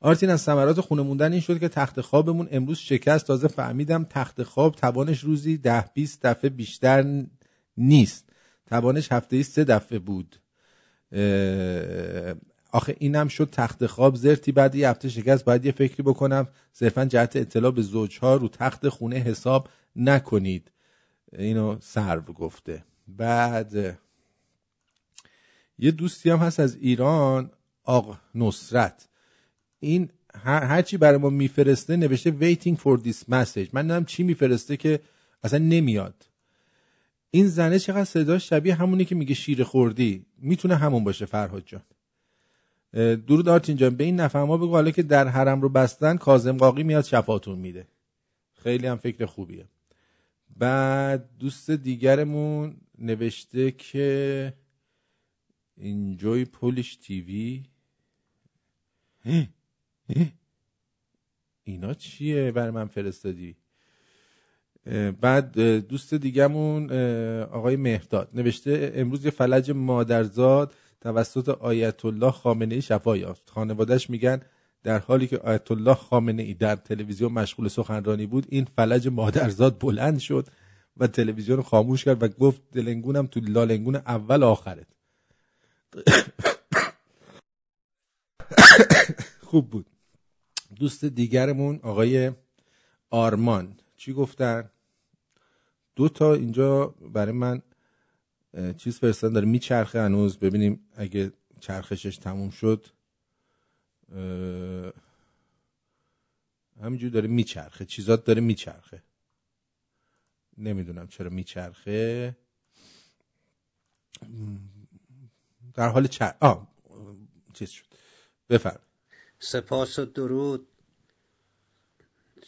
آرتین از ثمرات خونه موندن این شد که تخت خوابمون امروز شکست. تازه فهمیدم تخت خواب توانش روزی ده 20 دفعه بیشتر نیست. توانش هفته ای سه دفعه بود. آخه اینم شد تخت خواب زرتی بعد یه هفته شکست باید یه فکری بکنم. صرفا جهت اطلاع به زوجها رو تخت خونه حساب نکنید. اینو سرو گفته. بعد یه دوستی هم هست از ایران آق نصرت. این هر هرچی برای ما میفرسته نوشته waiting for this message. من نمی‌دونم چی میفرسته که اصلا نمیاد. این زنه چقدر صداش شبیه همونی که میگه شیر خوردی. می‌تونه همون باشه فرهاد جان. درود آرتین جان. به این نفهما بگو حالا که در حرم رو بستن کازم قاقی میاد شفاتون میده. خیلی هم فکر خوبیه. بعد دوست دیگرمون نوشته که انجوی پولیش تیوی اینا چیه برای من فرستادی؟ بعد دوست دیگمون آقای مهداد نوشته امروز یه فلج مادرزاد توسط آیت الله خامنه ای شفا یافت. خانوادهش میگن در حالی که آیت الله خامنه ای در تلویزیون مشغول سخنرانی بود این فلج مادرزاد بلند شد. و تلویزیون رو خاموش کرد و گفت دلنگونم تو لالنگون اول آخرت. خوب بود. دوست دیگرمون آقای آرمان. چی گفتن؟ دو تا اینجا برای من چیز فرستادن داره میچرخه هنوز. ببینیم اگه چرخشش تموم شد. همینجور داره میچرخه. چیزات داره میچرخه. نمی‌دونم چرا میچرخه. در حال چر... آه چیز شد. بفرم سپاس و درود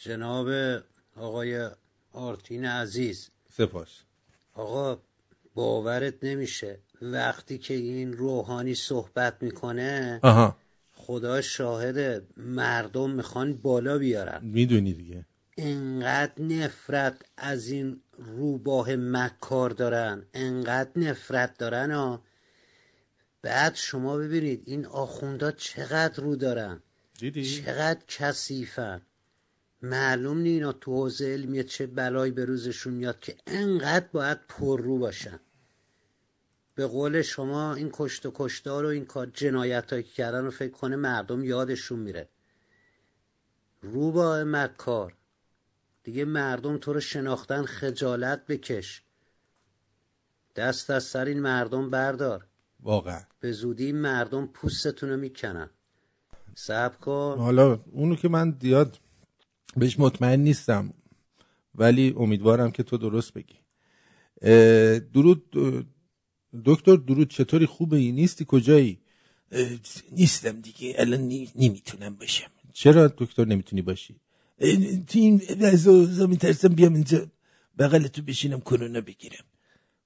جناب آقای آرتین عزیز. سپاس. آقا باورت نمیشه. وقتی که این روحانی صحبت می‌کنه آها. خدا شاهد مردم می‌خوان بالا بیارن. می‌دونی دیگه. انقدر نفرت از این روباه مکار دارن. انقدر نفرت دارن ها بعد شما ببینید این آخوندا چقدر رو دارن. دیدی؟ چقدر کثیفن. معلوم نی اینا تو حوزه علمیه چه بلایی به روزشون میاد که انقدر باید پر رو باشن. به قول شما این کشت و کشتار و این کار جنایت که کردن رو فکر کنه مردم یادشون میره. روباه مکار. دیگه مردم تو رو شناختن خجالت بکش. دست از سر این مردم بردار. واقعا. به زودی مردم پوستتون رو می‌کنن. صبر کن. حالا اونو که من زیاد بهش مطمئن نیستم ولی امیدوارم که تو درست بگی. درود دکتر درود چطوری؟ خوبه ای نیستی؟ کجایی؟ نیستم دیگه. الان نمی‌تونم باشم. چرا دکتر نمی‌تونی باشی؟ این اوضاع میترسم بیام اینجا. بغل تو بشینم کرونا بگیرم.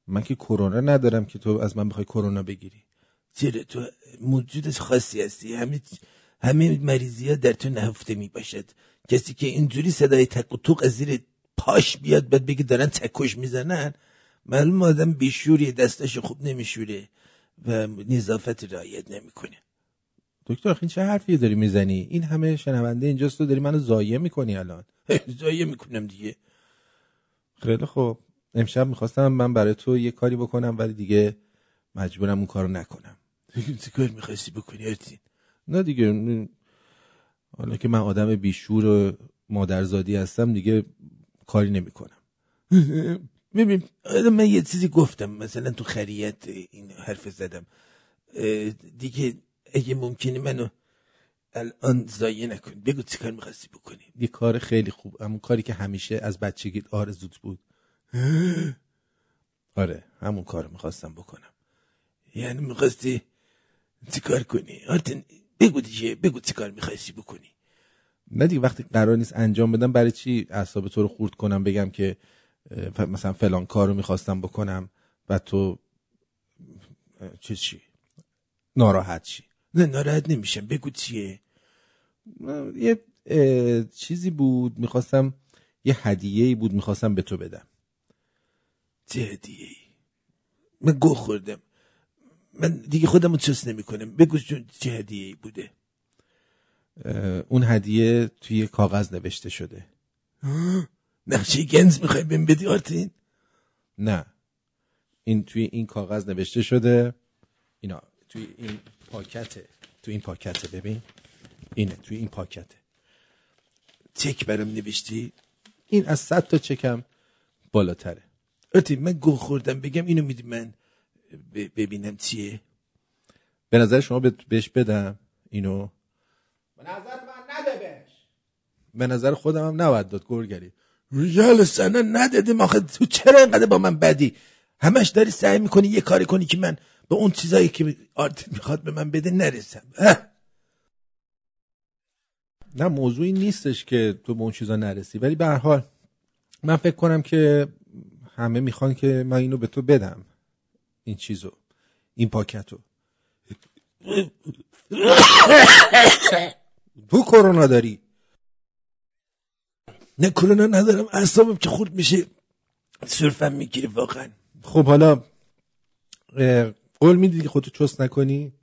من که کرونا ندارم که تو از من بخوای کرونا بگیری. چرا تو موجود خاصی هستی. همه همه مریضی ها در تو نهفته می باشد کسی که اینجوری صدای تک و توق از زیر پاش بیاد بعد بگه دارن تکش می‌زنن معلوم آدم بیشوری دستش خوب نمیشوره و نظافت رعایت نمی‌کنه. دکتر این چه حرفی داری می‌زنی؟ این همه شنونده اینجاست تو داری منو ضایع می‌کنی الان. ضایع می‌کنم دیگه. خیلی خوب. امشب می‌خواستم من برای تو یه کاری بکنم ولی دیگه مجبورم اون کارو نکنم. چه کار می‌خواستی بکنی نه دیگه. حالا که من آدم بیشور و مادرزادی هستم دیگه کاری نمی‌کنم. ببین من یه چیزی گفتم. مثلا تو خریت این حرف زدم. دیگه اگه ممکنه منو الان ضایع نکن. بگو چی کار می‌خواستی بکنی؟ یه کار خیلی خوب. همون کاری که همیشه از بچگی آرزوت بود. آره همون کار می‌خواستم بکنم. یعنی می‌خواستی چی کار کنی؟ آرتین بگو دیگه بگو چی کار می‌خواستی بکنی. نه دیگه وقتی قرار نیست انجام بدم برای چی اعصاب تو رو خورد کنم؟ بگم که مثلا فلان کار رو می‌خواستم بکنم و تو چیز چی؟ ناراحت چی نه ناراحت نمیشم. بگو چیه. یه چیزی بود می‌خواستم یه هدیه بود می‌خواستم به تو بدم. چه هدیه ای من گو خوردم. من دیگه خودم رو چست نمی کنم بگو چه- چه هدیه ای بوده اون هدیه توی کاغذ نوشته شده. نقشه گنز می‌خوای بهم بدی آرتین؟ نه. این توی این کاغذ نوشته شده. اینا توی این پاکته توی این پاکته ببین. اینه توی این پاکته چک برام نوشتی؟ این از صد تا چکم بالاتره. آرتین من گو خوردم بگم اینو میدی من ببینم چیه. به نظر شما به- بهش بدم اینو. به نظر من نده بهش. به نظر خودم هم نباید داد گرگری. ریال سنا ندادم آخه تو چرا اینقدر با من بدی؟ همش داری سعی می‌کنی یه کاری کنی که من به اون چیزایی که آرتین می‌خواد به من بده نرسم. اه. نه موضوعی نیستش که تو به اون چیزا نرسی. ولی به هر حال من فکر کنم که همه می‌خوان که من اینو به تو بدم. این چیزو. این پاکتو. تو کرونا داری. نه کرونا ندارم. اعصابم که خورد میشه. سرفم می‌گیره واقعا. خب حالا قول میدی که خودتو چست نکنی؟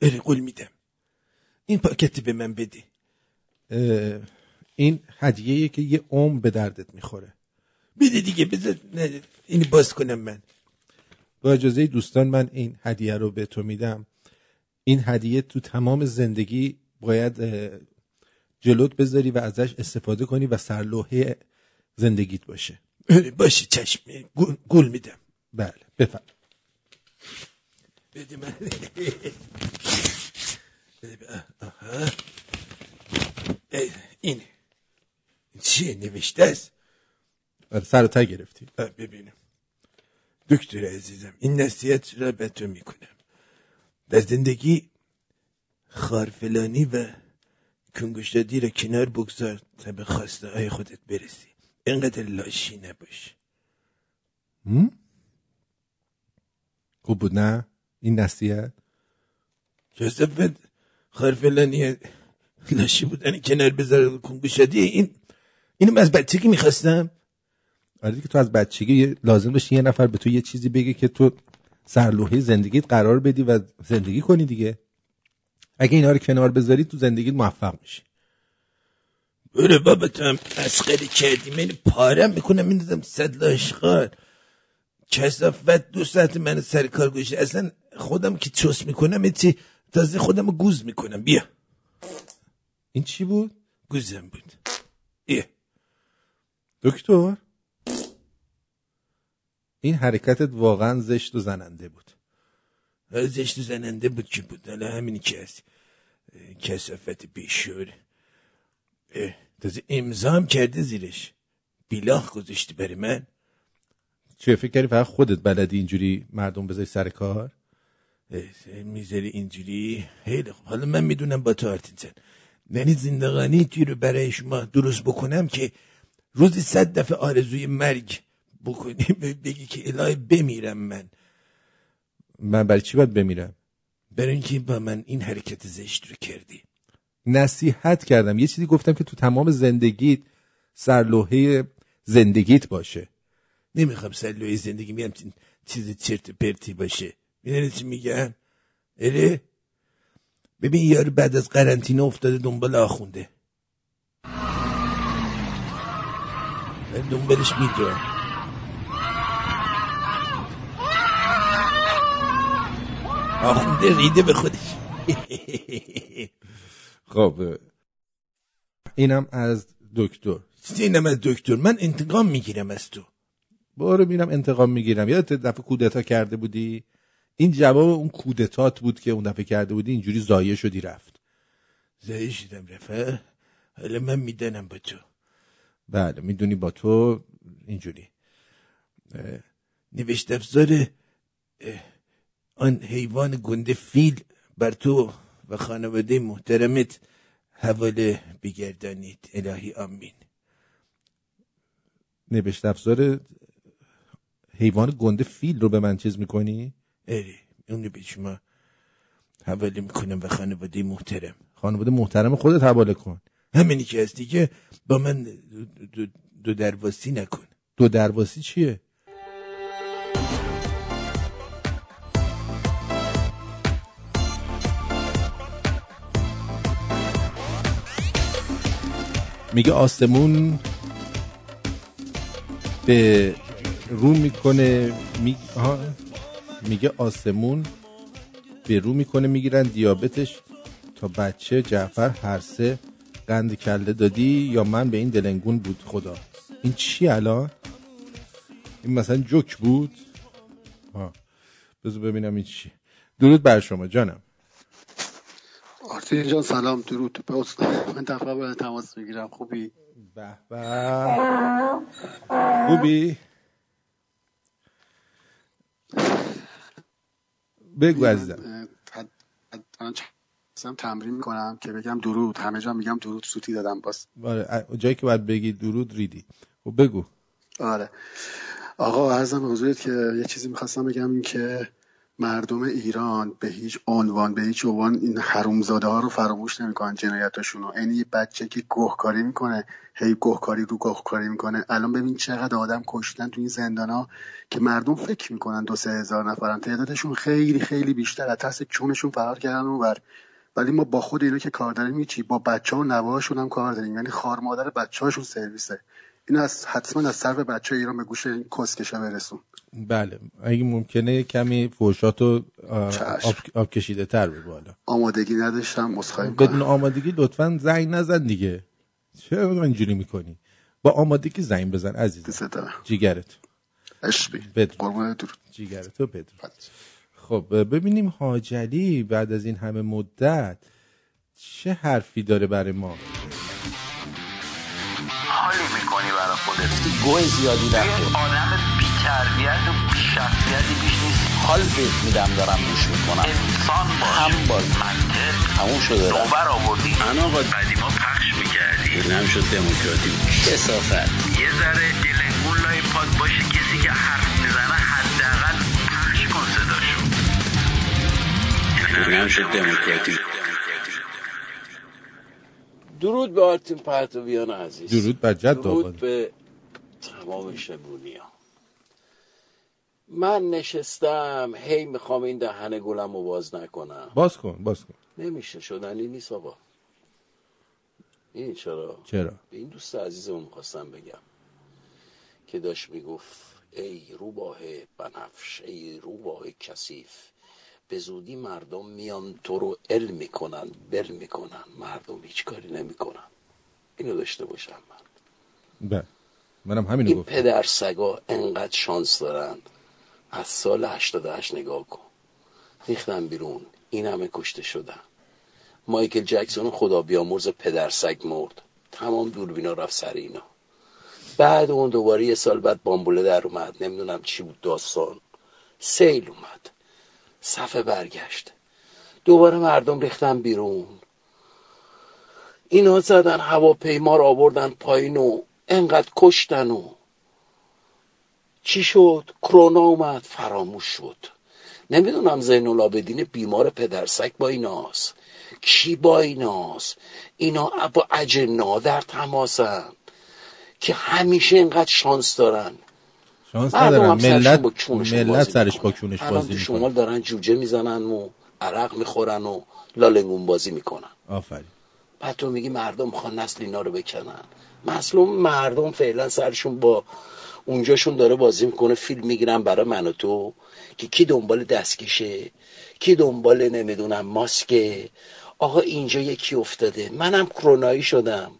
اره قول میدم. این پاکتی به من بده. این هدیه که یه عمر به دردت می‌خوره. بده دیگه بذار نه، اینو باز کنم من. با اجازه دوستان من این هدیه رو به تو میدم. این هدیه تو تمام زندگی باید جلوت بذاری و ازش استفاده کنی و سرلوحه زندگیت باشه. باشه چشم. گل میدم. بله بفرم این چیه نوشته است سر ته گرفتی ببینم دکتر عزیزم این نصیحت را به تو می‌کنم در زندگی خارفلانی و کنگوشتادی را کنار بگذار تا به خواسته های خودت برسی اینقدر لاشی نباش؟ خوب بود نه این نصیحت کسافت خارفلانی لاشی بودن کنار بذار کنگوشتادی این اینو من از بچگی می‌خواستم. آره دیگه تو از بچگی لازم داشتی یه نفر به تو یه چیزی بگه که تو سرلوحه زندگیت قرار بدی و زندگی کنی دیگه. اگه اینا رو کنار بذاری تو زندگیت موفق میشی. برو بابا تو هم مسخره کردی. من پارم می‌کنم. میندازم صد لاشقار کسافت دو ساعت من سر کار گوشه اصلا خودم که چست می‌کنم چی تازه خودم گوز می‌کنم. بیا. این چی بود؟ گوزم بود. بیا. دکتر؟ این حرکتت واقعا زشت و زننده بود. زشت و زننده بود که بود. حالا همینی که اه، کسافت بیشور تازه امضا هم کرده زیرش. بیلاخ گذاشتی برای من. چه فکر کردی؟ فقط خودت بلدی اینجوری مردم بذاری سر کار؟ می‌ذاری اینجوری؟ خیلی خوب. حالا من می‌دونم با تو آرتین یعنی زندگانی توی رو برای شما درست بکنم که روزی صد دفعه آرزوی مرگ بکنی بگی که الهی بمیرم من. من برای چی باید بمیرم؟ برای اینکه با من این حرکت زشت رو کردی. نصیحت کردم. یه چیزی گفتم که تو تمام زندگیت سرلوحه زندگیت باشه. نمی‌خوام سلوی زندگی چین- چیز چرت پرتی باشه. می‌دونی چی میگم اره ببین یارو بعد از قرنطینه افتاده دنبال آخونده من دنبالش می‌دونم آخونده ریده به خودش. خب اینم از دکتر. اینم از دکتر. من انتقام می‌گیرم از تو. برو میرم انتقام می‌گیرم. یادت دفعه کودتا کرده بودی؟ این جواب اون کودتات بود که اون دفعه کرده بودی اینجوری زایه شدی رفت. زایی شدم رفت حالا من میدنم با تو. بله می‌دونی با تو اینجوری. نوشت افزار آن حیوان گنده فیل بر تو و خانواده محترمت حواله بگردانید. الهی آمین. نوشت افزار حیوان گنده فیل رو به من چیز می‌کنی؟ اره اونو به شما حواله می‌کنم و خانواده محترم. خانواده محترم خودت حواله کن. همینی که هستی که با من دو, دو, دو درواسی نکن. دو درواسی چیه؟ میگه آسمون به رو می‌کنه می... میگه آسمون به رو می‌کنه می‌گیرن دیابتش. تا بچه جعفر هر سه قند کله دادی یا من به این دلنگون بود خدا. این چی الان؟ این مثلا جوک بود؟ آه. بذار ببینم این چی. درود بر شما جانم. آرتین جان سلام درود. پست من دفعه باید تماس بگیرم خوبی؟ به به. خوبی؟ بگو عزیزم. تمرین می‌کنم که بگم درود. همه جا میگم درود. سوتی دادم. باز آره جایی که باید بگی درود ریدی. خب بگو. آره. آقا عرضم به حضورت که یه چیزی می‌خواستم بگم این که مردم ایران به هیچ عنوان به هیچ عنوان این حرومزاده ها رو فراموش نمی‌کنن جنایتاشون رو. یعنی یه بچه که گهکاری می‌کنه هی گهکاری رو گهکاری می‌کنه. الان ببین چقدر آدم کشتن تو این زندان ها که مردم فکر می‌کنن دو سه هزار نفرن. تعدادشون خیلی خیلی بیشتر. از ترس چونشون فرار کردن اونور. ولی ما با خود اینا که کار داریم چی با بچه ها و نوهاشون هم کار داریم. یعنی خار مادر بچه هاشون سرویسه. این از حتما از سر بچه ایران به گوش این کسکشا برسون. بله. اگه ممکنه کمی فوشاتو. آب, آب کشیده تر به بالا. آمادگی نداشتم مسخره بدون آمادگی لطفا زنگ نزن دیگه. چرا اینجوری می‌کنی؟ با آمادگی زنگ بزن عزیزم. جیگرت. عشقی. بدرود جیگرتو بدرود خب ببینیم حاجلی بعد از این همه مدت چه حرفی داره برای ما؟ حالی می‌کنی برای خودت؟ گوه زیادی آدم بی تربیت و شخصیتی بیش نیست. حال بهت میدم دارم گوش می‌کنم. انسان باش. هم باش. منطق. تموم شده. نوبر آوردی. انا آقا قدیما پخش می‌کردی اینم شد دموکراتی. کسافت یه ذره دلنگون لای پاد باشه کسی که حرف می‌زنه حداقل پخش کن صداشو. اینم شد دموکراتی. درود به آرتین پرتویان عزیز. درود بر جد درود به تمام شبونی ها من نشستم هی می‌خوام این دهن گلم رو باز نکنم. باز کن باز کن. نمیشه شدنی نیست آقا این چرا؟ چرا؟ به این دوست عزیزمون می‌خواستم بگم. که داشت می‌گفت ای روباه بنفش ای روباه کثیف به زودی مردم میان تو رو ال می‌کنن بل می‌کنن. مردم هیچ کاری نمی‌کنن. اینو داشته باشم من. بله. منم همینو این گفتم. پدر سگا انقدر شانس دارن از سال 88 نگاه کن. ریختن بیرون. این همه کشته شدن مایکل جکسون خدا بیامرز پدر سگ مرد. تمام دوربینا رفت سر اینا. بعد اون دوباره یه سال بعد بامبوله در اومد. نمی‌دونم چی بود داستان. سیل اومد. صفحه برگشت. دوباره مردم ریختن بیرون. اینا زدن هواپیما رو آوردن پایین و انقدر کشتن و چی شد؟ کرونا اومد فراموش شد. نمی‌دونم زین العابدین بیمار پدرسک با ایناست. کی با ایناست؟ اینا با اجنا در تماسن که همیشه اینقدر شانس دارن. شانس سرشون ملت با ملت سرش با کونش بازی تو می‌کنه. شمال دارن جوجه می‌زنن و عرق می‌خورن و لالنگون بازی می‌کنن. آفرین. بعد تو میگی مردم می‌خوان نسل اینا رو بکنن. مظلوم مردم فعلا سرشون با اونجاشون داره بازی می‌کنه فیلم می‌گیرن برای من و تو. که کی دنبال دستکشه؟ کی دنبال نمی‌دونم ماسکه آقا اینجا یکی افتاده. منم کرونایی شدم.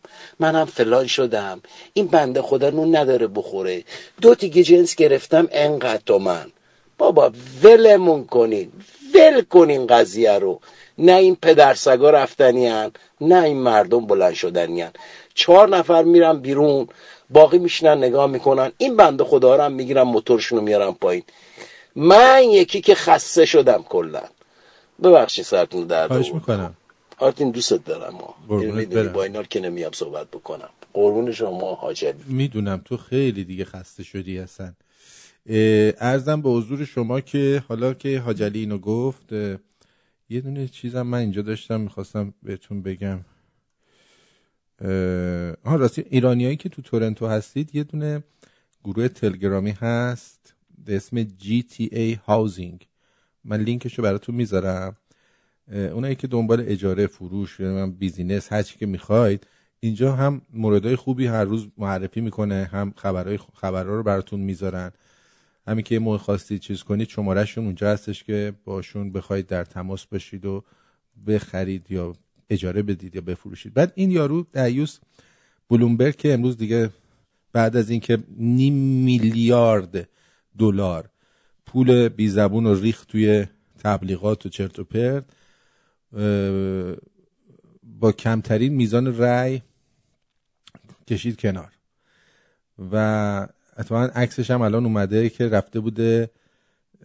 منم فلان شدم. این بنده خدا نون نداره بخوره. دو تیگه جنس گرفتم انقدر تو من. بابا ولمون کنین. ول کنین قضیه رو. نه این پدرسگا رفتنی هن، نه این مردم بلند شدنی هن. چهار نفر میرن بیرون. باقی میشنن نگاه می‌کنن. این بنده خدا رو هم می‌گیرن موتورشون رو میارن پایین. من یکی که خسته شدم کلا. ببخشید سرتون درد خواهش. می‌کنم. آرتین دوستت دارم. ما قربونت می‌دونی. با اینا که نمیام صحبت بکنم. قربون شما حاجلی می‌دونم تو خیلی دیگه خسته شدی هستن ارزم به حضور شما که حالا که حاجلی اینو گفت یه دونه چیزم من اینجا داشتم می‌خواستم بهتون بگم. آها راستی ایرانیایی که تو تورنتو هستید یه دونه گروه تلگرامی هست به اسم GTA Housing من لینکشو براتون می‌ذارم. اونایی که دنبال اجاره فروش یا من بیزینس هر چی که می‌خواید اینجا هم موردهای خوبی هر روز معرفی می‌کنه هم خبرهای خبرها رو براتون می‌ذارن. همین که موقع خواستید چیز کنید شمارهشون اونجا هستش که باشون بخواید در تماس باشید و بخرید یا اجاره بدید یا بفروشید. بعد این یارو دیوس بلومبرگ که امروز دیگه بعد از اینکه نیم میلیارد دلار پول بی زبون رو ریخت توی تبلیغات و چرت و پرت با کمترین میزان رأی کشید کنار. و اتفاقا عکسش هم الان اومده که رفته بوده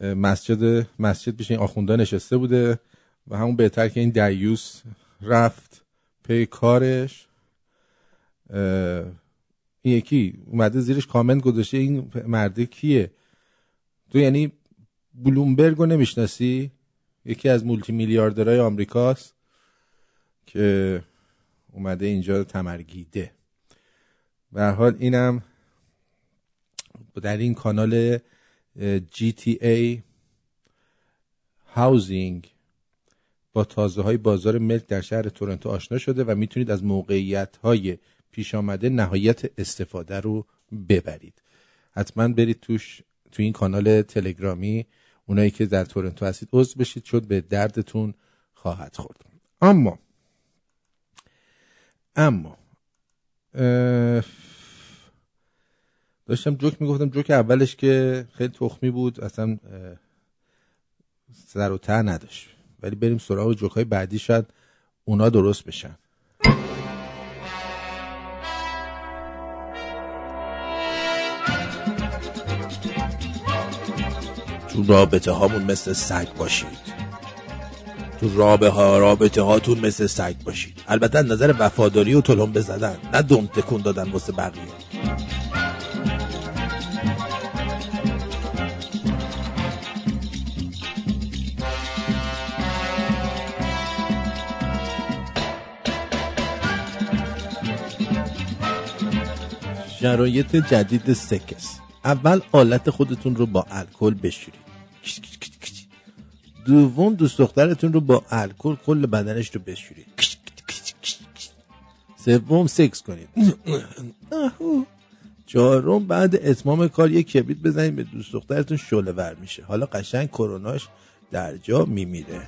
مسجد مسجد پیش این آخونده نشسته بوده و همون بهتر که این دیوس رفت پی کارش. این یکی اومده زیرش کامنت گذاشته این مرده کیه؟ تو یعنی بلومبرگ رو نمی‌شناسی؟ یکی از مولتی میلیاردرهای آمریکاست که اومده اینجا تمرگیده. هر حال اینم در این کانال GTA هاوزینگ با تازه های بازار ملک در شهر تورنتو آشنا شده و می‌تونید از موقعیت های پیش آمده نهایت استفاده رو ببرید. حتما برید توش تو این کانال تلگرامی اونایی که در تورنتو هستید عضو بشید شد به دردتون خواهد خورد. اما اما داشتم جوک می‌گفتم جوک اولش که خیلی تخمی بود اصلا سر و ته نداشت. ولی بریم سراغ جوک های بعدی شاید اونا درست بشن. تو رابطه هامون مثل سگ باشید. تو رابطه ها رابطه هاتون مثل سگ باشید. البته نظر وفاداری و تلم بزدن نه دم تکون دادن واسه بقیه. شرایط جدید سکس. اول آلت خودتون رو با الکل بشورید. دوم دوست دخترتون رو با الکل کل بدنش رو بشورید. سوم سکس کنید. چهارم بعد اتمام کار یک کبریت بزنید به دوست دخترتون شعله ور میشه. حالا قشنگ کروناش در جا میمیره.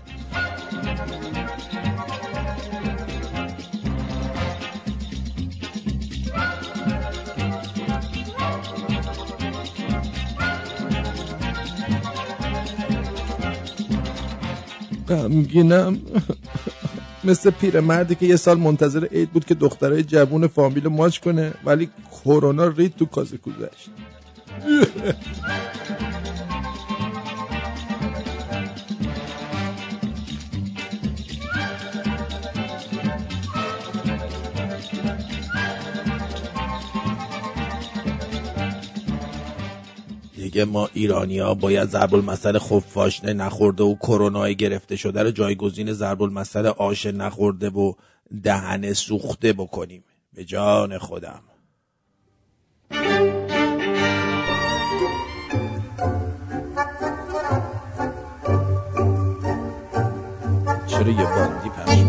غمگینم مثل پیرمردی که یه سال منتظر عید بود که دخترای جوون فامیل ماچ کنه ولی کرونا رید تو کاسه کوزش دیگه ما ایرانی ها باید ضرب المثل خفاشنه نخورده و کرونا گرفته شده رو جایگزین ضرب المثل آش نخورده و دهن سوخته بکنیم. به جان خودم. چرا یه باندی پخش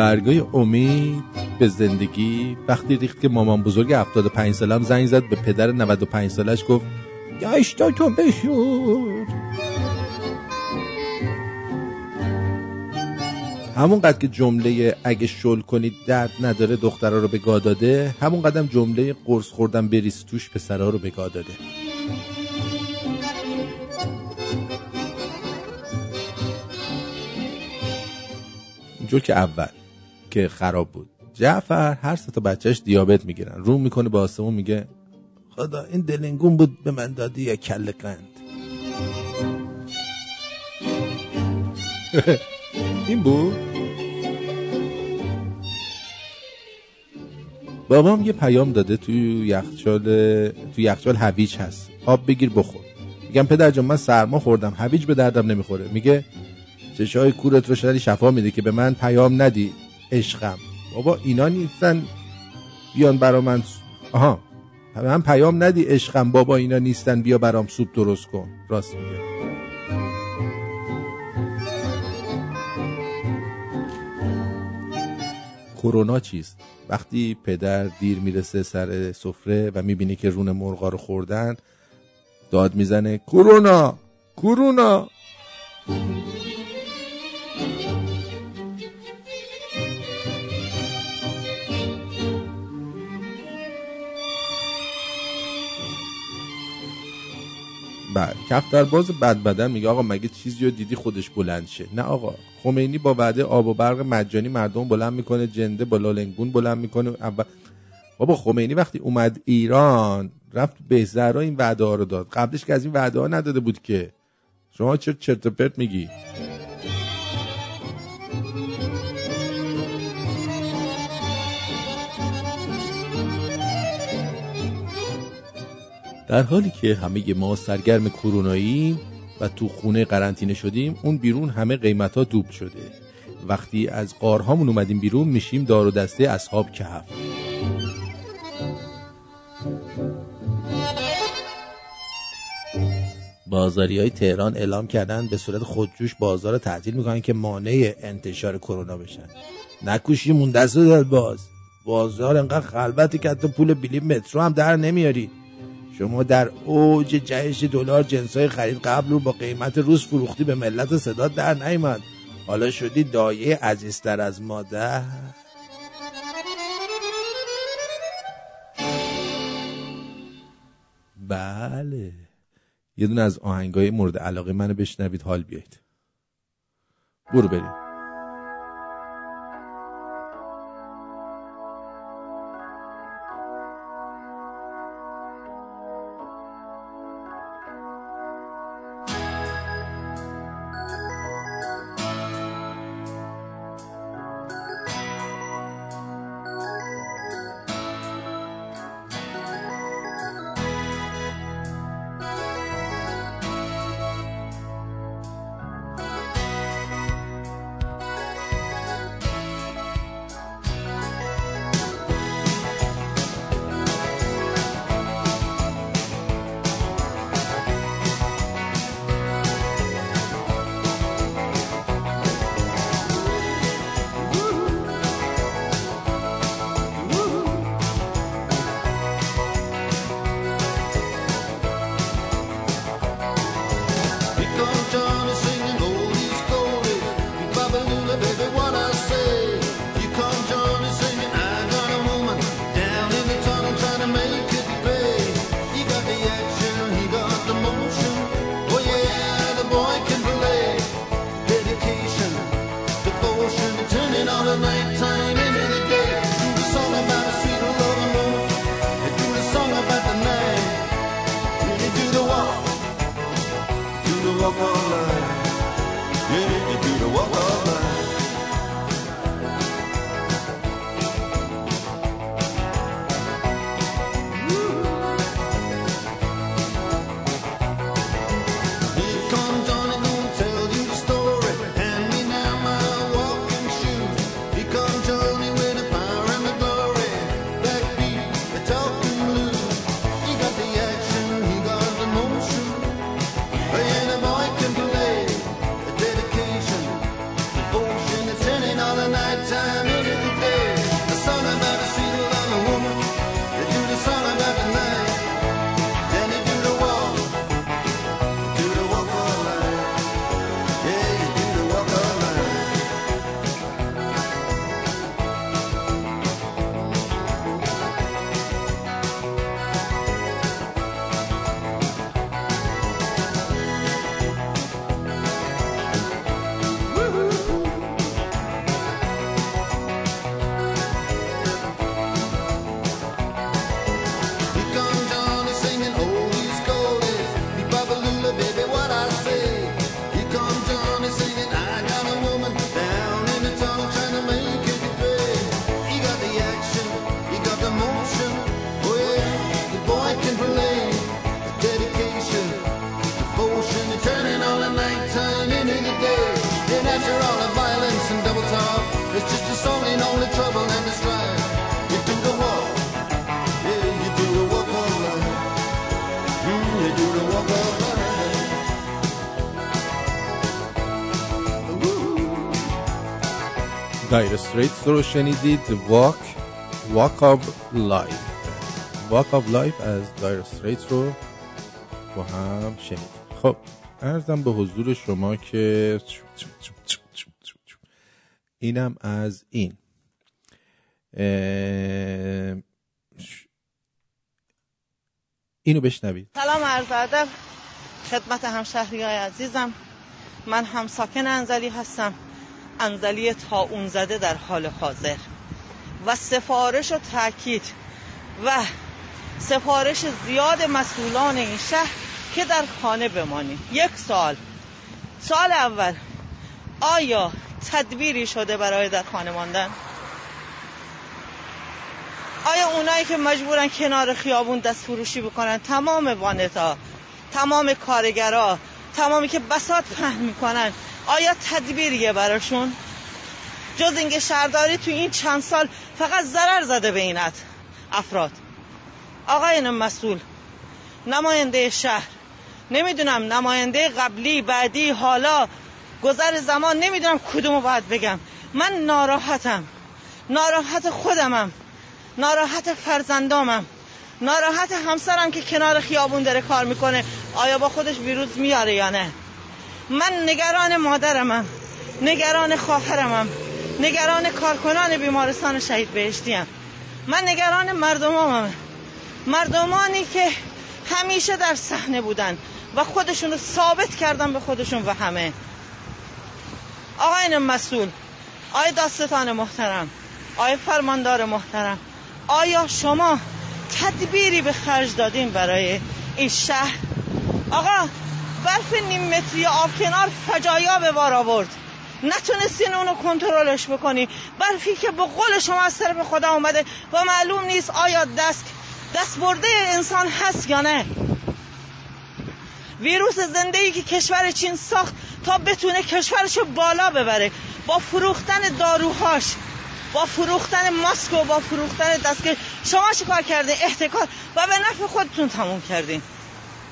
برگای امید به زندگی. وقتی ریخت که مامان بزرگ 75 سالم زنگ زد به پدر 95 سالش گفت گشتا تو بشور. همون قد که جمله اگه شل کنید درد نداره دخترها رو به گاه داده. همون قدم جمله قرص خوردن بریز توش پسرها رو به گاه داده. که اول. که خراب بود. جعفر هر سه تا بچهش دیابت می‌گیرن. رو می‌کنه به آسمون میگه خدا این دلنگون بود به من دادی یا کل قند؟ این بود؟ بابام یه پیام داده توی یخچال توی یخچال هویج هست. آب بگیر بخور. میگم پدر جان من سرما خوردم. هویج به دردم نمی‌خوره. میگه چشای کورت رو شدی شفا میده که به من پیام ندی. عشقم. بابا اینا نیستن. بیان برا من آها. من پیام ندی عشقم. بابا اینا نیستن. بیا برام سوپ درست کن. راست میگه. کرونا چیست؟ وقتی پدر دیر می‌رسه سر سفره و می‌بینه که رون مرغا رو خوردن داد می‌زنه کرونا! کرونا! بله. کفتر باز بد بدن میگه آقا مگه چیزی رو دیدی خودش بلند شه؟ نه آقا. خمینی با وعده آب و برق مجانی مردم بلند می‌کنه جنده با لالنگون بلند می‌کنه. اول بابا خمینی وقتی اومد ایران رفت به زهرا این وعده ها رو داد. قبلش که از این وعده ها نداده بود که. شما چرت و پرت میگی. در حالی که همه ما سرگرم کرونایی و تو خونه قرنطینه شدیم اون بیرون همه قیمت ها دوب شده. وقتی از قارهامون اومدیم بیرون میشیم دار و دسته اصحاب کهف. بازاری های تهران اعلام کردن به صورت خودجوش بازار رو تعطیل می‌کنن که مانع انتشار کرونا بشن. نکوشیمون دست رو داد باز. بازار انقدر خلوتی که حتی پول بلیط مترو هم در نمیاری. شما در اوج جهش دلار جنسای خرید قبل رو با قیمت روز فروختی به ملت صدا در نیامد. حالا شدی دایه عزیزتر از مادر. بله. یه دونه از آهنگای مورد علاقه منو بشنوید. حال بیایید. برو بریم. And after all the violence and double talk, it's just a song in only trouble and the strife. You do the walk. Yeah, you do the walk of life. Mm, you do the walk of life. دایر استریتس رو شنیدید واک واک آف لایف واک آف لایف از دایر استریتس رو با هم شنیدید خب ارزم به حضور شما که اینم از این. اینو بشنوید. سلام عرض ادب. خدمت همشهری های عزیزم. من هم ساکن انزلی هستم. انزلی تا زده در حال حاضر. و سفارش و تاکید و سفارش زیاد مسئولان این شهر که در خانه بمانیم. یک سال سال اول. آیا تدبیری شده برای در خانه ماندن. آیا اونایی که مجبورن کنار خیابون دست فروشی بکنن؟ تمام وانتا تمام کارگرا تمامی که بسات پهن می‌کنن. آیا تدبیریه براشون؟ جز اینکه شهرداری تو این چند سال فقط ضرر زده به این ات- افراد. آقایان مسئول نماینده شهر. نمی‌دونم نماینده قبلی بعدی حالا. گذر زمان نمی‌دونم کدومو باید بگم. من ناراحتم. ناراحت خودمم. ناراحت فرزندامم. ناراحت همسرم که کنار خیابون داره کار می‌کنه. آیا با خودش ویروس میاره یا نه؟ من نگران مادرمم. نگران خواهرمم. نگران کارکنان بیمارستان شهید بهشتیم. من نگران مردمامم. مردمانی که همیشه در صحنه بودن و خودشون رو ثابت کردن به خودشون و همه. آقایان مسئول آقای داستان محترم آقای فرماندار محترم آیا شما تدبیری به خرج دادین برای این شهر؟ آقا برف نیم متری آب کنار فجایا به بار آورد. نتونستین اونو کنترلش بکنی. برفی که به قول شما از طرف خدا اومده و معلوم نیست آیا دست دست برده انسان هست یا نه. ویروس زنده ای که کشور چین ساخت تا بتونه کشورشو بالا ببره. با فروختن داروهاش با فروختن ماسک و با فروختن دستگاه شما چیکار کردین؟ احتکار. و به نفع خودتون تموم کردین.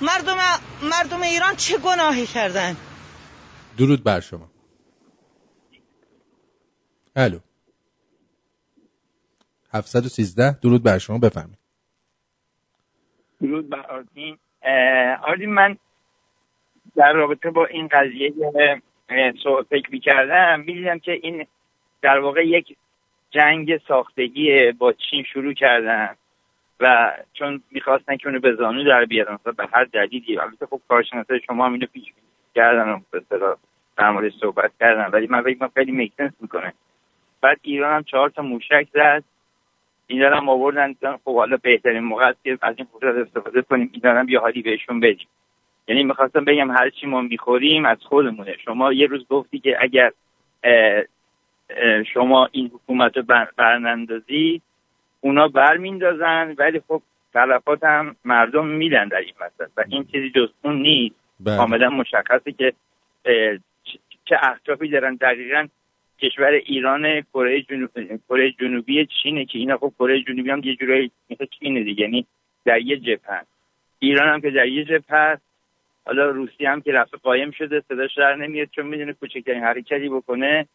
مردم مردم ایران چه گناهی کردن؟ درود بر شما. الو. 713 درود بر شما. بفرمایید. درود بر آردین آردین من در رابطه با این قضیه فکر می‌کردم می‌دیدم که این در واقع یک جنگ ساختگی با چین شروع کردن و چون می‌خواستن که اونو به زانو در بیارن به هر دلیلی. البته خب کارشناسای شما هم اینو پیش کردن و در موردش صحبت کردن. ولی من فکر خیلی میکنس می‌کنه. بعد ایران هم چهار تا موشک زد. اینا رو هم آوردن خب حالا بهترین موقع که از این فرصت استفاده کنیم. اینا هم یه حالی بهشون بدیم. یعنی می‌خواستم بگم هر چی ما می‌خوریم از خودمونه. شما یه روز گفتی که اگر اه، اه، شما این حکومت رو بر- برنندازی اونا برمیندازن ولی خب تلفات هم مردم میدن در این مسئله. و این چیزی جز اون نیست. بله. کاملا مشخصه که چه- اهدافی دارن. دقیقا کشور ایران کره جنوب جنوبی چینه که اینا خب کره جنوبی هم یه جورایی مثل چینه دیگه. یعنی در یه جبهه ایران هم که در یه جبهه هست حالا روسیه هم که رفته قایم شده صداش در نمیاد چون می‌دونه کوچکترین حرکتی بکنه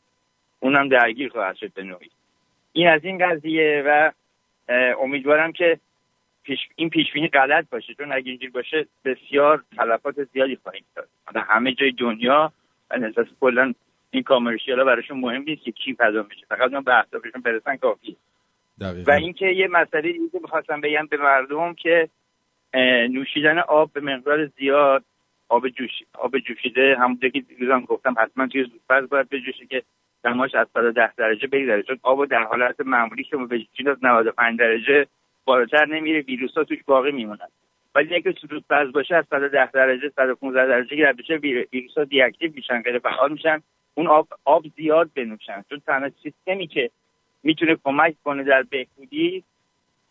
اونم درگیر خواهد شد به نوعی. این از این قضیه و امیدوارم که پیش این پیشبینی غلط باشه چون اگه اینجوری باشه بسیار تلفات زیادی خواهیم داد حالا همه جای دنیا اساس کلا این کامرشیال ها براشون مهم نیست که کی فدا میشه. فقط اون به اهدافشون برسن کافیه. دقیقا. و اینکه یه مسئله دیگه می‌خواستم بگم به مردم که نوشیدن آب به مقدار زیاد آب جوش آب جوشیده همونجا که دیروزم گفتم حتما توی زودپز باید بجوشه که دماش از 110 درجه بگذره. چون آب در حالت معمولی که بجوشید از 95 درجه بالاتر نمیره ویروس ها توش باقی میمونن. ولی اگه زودپز باشه از 110 درجه 115 درجه که رد بشه ویر- ویروس ها دیاکتیو میشن غیر فعال میشن. اون آب آب زیاد بنوشن. چون تنها سیستمی که می‌تونه کمک کنه در بهبودی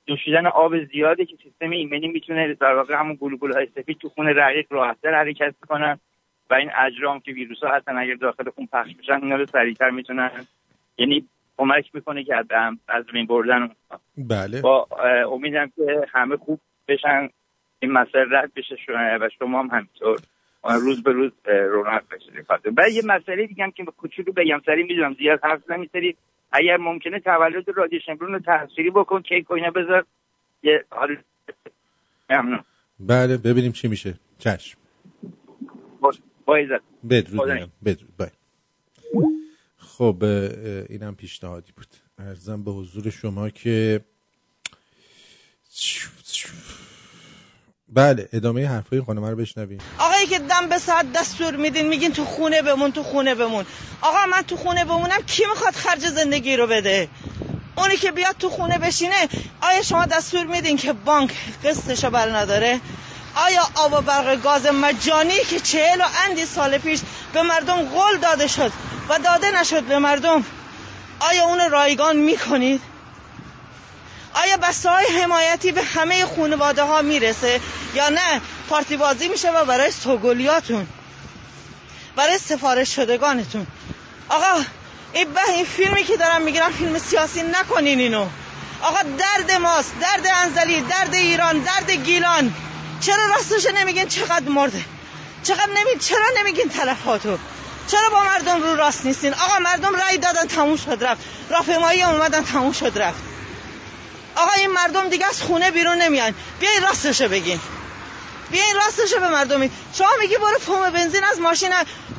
نوشیدن آب زیاده که سیستم ایمنی می‌تونه در واقع همون گلوبول های سفید تو خون رقیق راحتتر حرکت کنن و این اجرام که ویروس ها هستن اگر داخل خون پخش بشن اینا رو سریعتر می‌تونن. یعنی کمک می‌کنه که از از بین بردن. بله. با امیدم که همه خوب بشن. این مسئله رد بشه و شما هم همینطور. روز به روز رونق بشه. و یه مسئله دیگه هم که کوچولو بگم سری می‌دونم زیاد حرف نمیسری اگر ممکنه تولد رادیو شمرون رو تصویری بکن کیک و اینا بذار. یه حال. ممنون. بله ببینیم چی میشه. چشم. با- با عزت. بدرود میگم. بدرود. بای خب اه، اه، اینم پیشنهادی بود. ارزم به حضور شما که بله ادامه حرفای خانم رو بشنویم. آقایی که دم به ساعت دستور میدین میگین تو خونه بمون تو خونه بمون. آقا من تو خونه بمونم کی می‌خواد خرج زندگی رو بده؟ اونی که بیاد تو خونه بشینه آیا شما دستور میدین که بانک قسطشو بر نداره؟ آیا آب و برق گاز مجانی که چهل و اندی سال پیش به مردم قول داده شد و داده نشد به مردم؟ آیا اون رایگان می‌کنید؟ آیا بسته های حمایتی به همه خانواده ها می‌رسه یا نه؟ پارتی بازی میشه و برای سوگلیاتون برای سفارش شدگانتون آقا این, به این فیلمی که دارم می‌گیرم فیلم سیاسی نکنین اینو. آقا درد ماست. درد انزلی درد ایران درد گیلان. چرا راستش نمیگین؟ چقدر مرده. چقدر نمی چرا نمیگین تلفاتو؟ چرا با مردم رو راست نیستین؟ آقا مردم رأی دادن تموم شد رفت. راهپیمایی اومدن تموم شد رفت. آقا این مردم دیگه از خونه بیرون نمیان. بیاین راستشو بگین. بیاین راستشو به مردم بگین. شما میگی برو پمپ بنزین از ماشین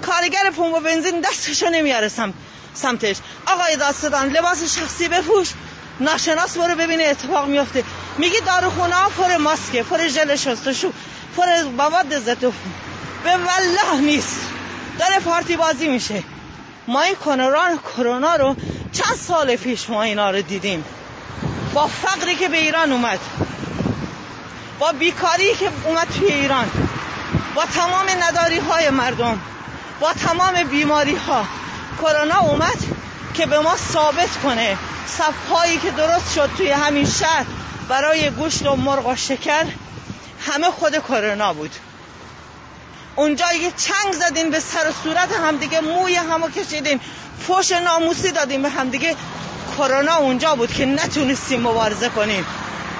کارگر پمپ بنزین دستشو نمیاره سم... سمتش. آقای داستان لباس شخصی بپوش. ناشناس برو ببینه اتفاق میفته. میگی داروخونه ها پر ماسکه پر ژل شستشو پر مواد ضد به والله نیست. داره پارتی بازی میشه. ما این کرونا رو چند سال پیش ما اینا رو دیدیم. با فقری که به ایران اومد. با بیکاری که اومد توی ایران. با تمام نداری های مردم. با تمام بیماری ها کرونا اومد که به ما ثابت کنه صفهایی که درست شد توی همین شهر برای گوشت و مرغ و شکر همه خود کرونا بود. اونجا یه چنگ زدین به سر و صورت همدیگه موی همو کشیدین فوش ناموسی دادین به همدیگه. کرونا اونجا بود که نتونستیم مبارزه کنیم.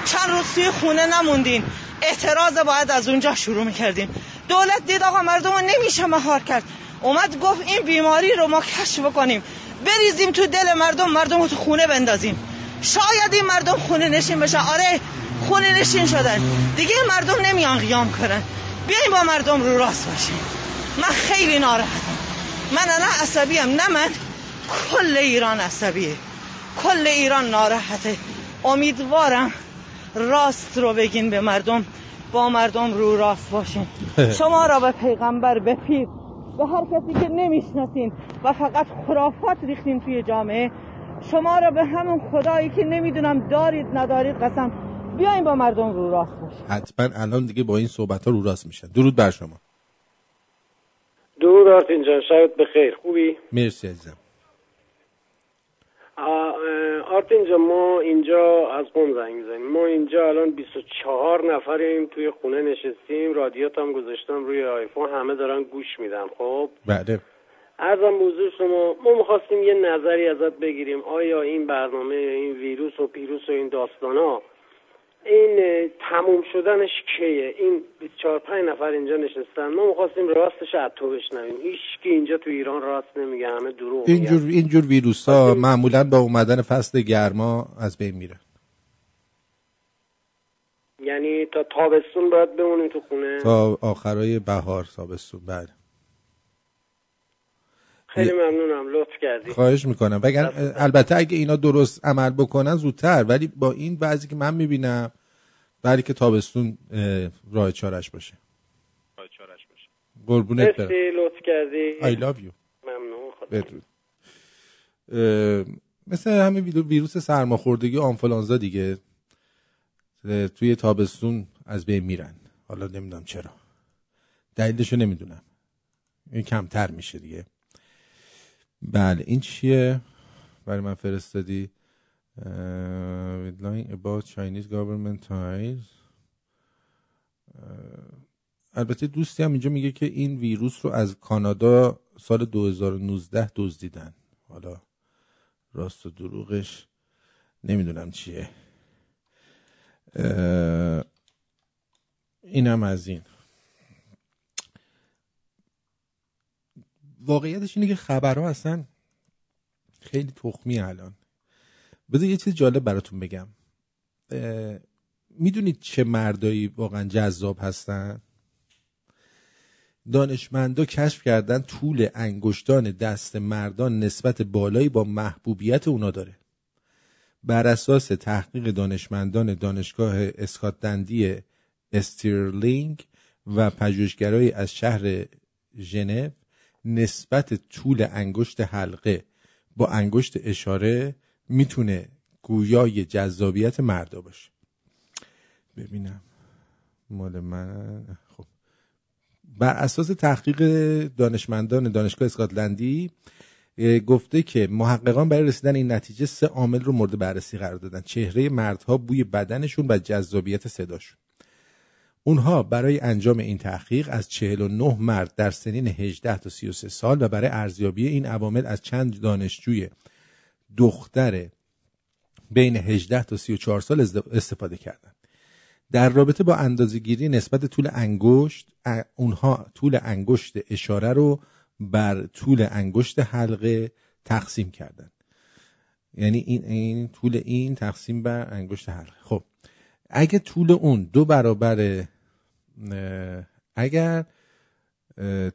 چند روز توی خونه نموندین. اعتراض باید از اونجا شروع می‌کردیم. دولت دید آقا مردم رو نمیشه مهار کرد. اومد گفت این بیماری رو ما کشف بکنیم. بریزیم تو دل مردم مردم رو تو خونه بندازیم. شاید این مردم خونه نشین بشن آره خونه نشین شدن. دیگه مردم نمیان قیام کنن. بیاین با مردم رو راست باشیم. من خیلی ناراحتم. من الان عصبیم نه من. کل ایران عصبیه. کل ایران ناراحته. امیدوارم راست رو بگین به مردم. با مردم رو راست باشین. شما را به پیغمبر به پیر به هر کسی که نمی‌شناسین و فقط خرافات ریختین توی جامعه شما را به همون خدایی که نمی‌دونم دارید ندارید قسم. بیاین با مردم رو راست باشین. حتما الان دیگه با این صحبت ها رو راست میشن. درود بر شما. درود آرتین جان شاید بخیر. خوبی؟ مرسی عزیزم. آ- اه، آرتین جان ما اینجا از قم زنگ می‌زنیم. ما اینجا الان 24 نفریم توی خونه نشستیم. رادیات هم گذاشتم روی آیفون. همه دارن گوش میدن خب؟ بله. ارزم به حضور شما. ما می‌خواستیم یه نظری ازت بگیریم. آیا این برنامه این ویروس و پیروس و این داستان ها این تموم شدنش کیه؟ این 24 5 نفر اینجا نشستن. ما می‌خواستیم راستش از تو بشنویم. هیچ کی اینجا تو ایران راست نمیگه. همه دروغ اینجور اینجور ویروس ها معمولا با اومدن فصل گرما از بین میره. یعنی تا تابستون باید بمونیم تو خونه؟ تا آخرای بهار تابستون بله. خیلی ممنونم لطف کردی. خواهش می‌کنم. وگر البته اگه اینا درست عمل بکنن زودتر. ولی با این بعضی که من می‌بینم ولی که تابستون اه، راه چارش باشه. قربونت برم. مرسی لطف کردی. I love you. ممنون خدا بدرود. مثل همین ویرو- ویروس سرماخوردگی و آنفولانزا دیگه توی تابستون از بین میرن. حالا نمی‌دونم چرا. دلیلشو نمی‌دونم. این کمتر میشه دیگه. بله این چیه؟ برای من فرستادی. lying about Chinese government ties. البته دوستی هم اینجا میگه که این ویروس رو از کانادا سال 2019 دزدیدن. حالا راست و دروغش نمی‌دونم چیه. اینم از این. واقعیتش اینه که خبرها اصلا خیلی تخمی الان. بذار یه چیز جالب براتون بگم. می‌دونید چه مردایی واقعا جذاب هستن؟ دانشمندا کشف کردن طول انگشتان دست مردان نسبت بالایی با محبوبیت اونا داره. بر اساس تحقیق دانشمندان دانشگاه اسکاتلندی استیرلینگ و پژوهشگرای از شهر ژنو نسبت طول انگشت حلقه با انگشت اشاره می‌تونه گویای جذابیت مردا باشه. ببینم. مال من. خب. بر اساس تحقیق دانشمندان دانشگاه اسکاتلندی گفته که محققان برای رسیدن این نتیجه سه عامل رو مورد بررسی قرار دادن. چهره مردها بوی بدنشون و جذابیت صداشون. اونها برای انجام این تحقیق از 49 مرد در سنین 18 تا 33 سال و برای ارزیابی این عوامل از چند دانشجوی دختر بین 18 تا 34 سال استفاده کردند. در رابطه با اندازه‌گیری نسبت طول انگشت اونها طول انگشت اشاره رو بر طول انگشت حلقه تقسیم کردن یعنی این این طول این تقسیم بر انگشت حلقه خب اگه طول اون دو برابر اگر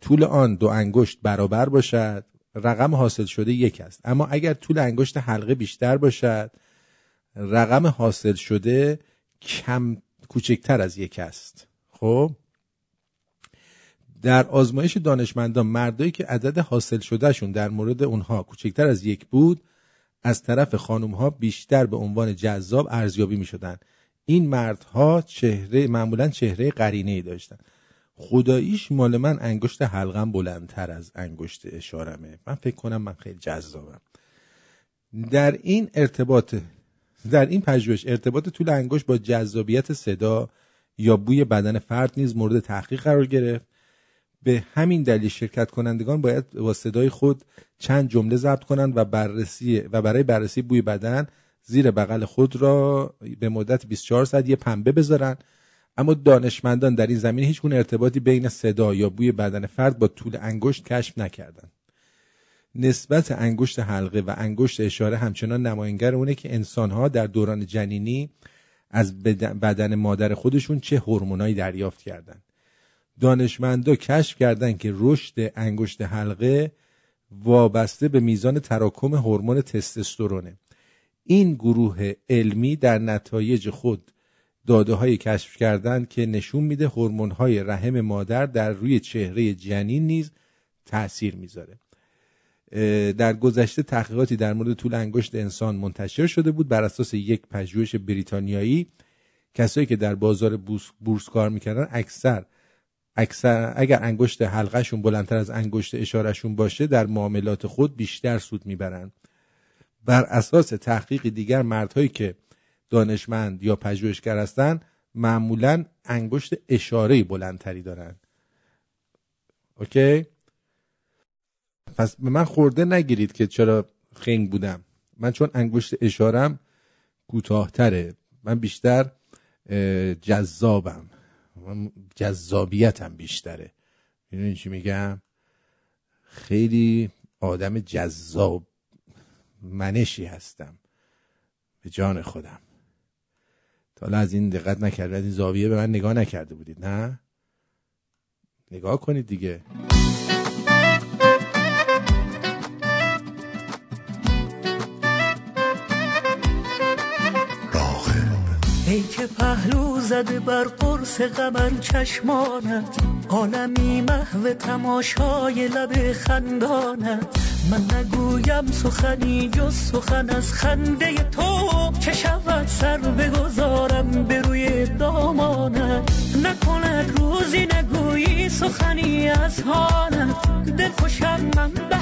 طول آن دو انگشت برابر باشد رقم حاصل شده یک است. اما اگر طول انگشت حلقه بیشتر باشد رقم حاصل شده کم کوچکتر از یک است. خب؟ در آزمایش دانشمندان مردایی که عدد حاصل شدهشون در مورد اونها کوچکتر از یک بود از طرف خانم ها بیشتر به عنوان جذاب ارزیابی می شدن. این مردها چهره معمولا چهره قرینه ای داشتن. خداییش مال من انگشت حلقم بلندتر از انگشت اشارمه. من فکر کنم من خیلی جذابم. در این ارتباط در این پژوهش ارتباط طول انگشت با جذابیت صدا یا بوی بدن فرد نیز مورد تحقیق قرار گرفت. به همین دلیل شرکت کنندگان باید با صدای خود چند جمله ضبط کنند و بررسی و برای بررسی بوی بدن زیر بغل خود را به مدت 24 ساعت یه پنبه بذارن. اما دانشمندان در این زمینه هیچ گونه ارتباطی بین صدا یا بوی بدن فرد با طول انگشت کشف نکردند نسبت انگشت حلقه و انگشت اشاره همچنان نماینگر اونه که انسانها در دوران جنینی از بدن مادر خودشون چه هورمونایی دریافت کردند دانشمندا کشف کردند که رشد انگشت حلقه وابسته به میزان تراکم هورمون تستوسترونه. این گروه علمی در نتایج خود داده های کشف کردند که نشون میده هورمون های رحم مادر در روی چهره جنین نیز تاثیر می‌ذاره. در گذشته تحقیقاتی در مورد طول انگشت انسان منتشر شده بود بر اساس یک پژوهش بریتانیایی. کسایی که در بازار بورس, کار می‌کردن اکثر اکثر اگر انگشت حلقهشون بلندتر از انگشت اشارهشون باشه در معاملات خود بیشتر سود می‌برن بر اساس تحقیق دیگر مردهایی که دانشمند یا پژوهشگر هستند معمولا انگشت اشاره بلندتری دارن. اوکی؟ پس به من خورده نگیرید که چرا خنگ بودم. من چون انگشت اشارم کوتاهتره. من بیشتر جذابم. من جذابیتم بیشتره. می‌دونی چی میگم؟ خیلی آدم جذاب منشی هستم. به جان خودم. تا حالا از این دقت نکرد از این زاویه به من نگاه نکرده بودید نه؟ نگاه کنید دیگه. ای که پهلو زده بر قرص قمر چشمانت عالمی محو تماشای لب خندانت. من نگویم سخنی جز سخن از خنده تو. چه شود سر بگذارم به روی دامانت؟ نکند روزی نگویی سخنی از حالت دل خوشم من به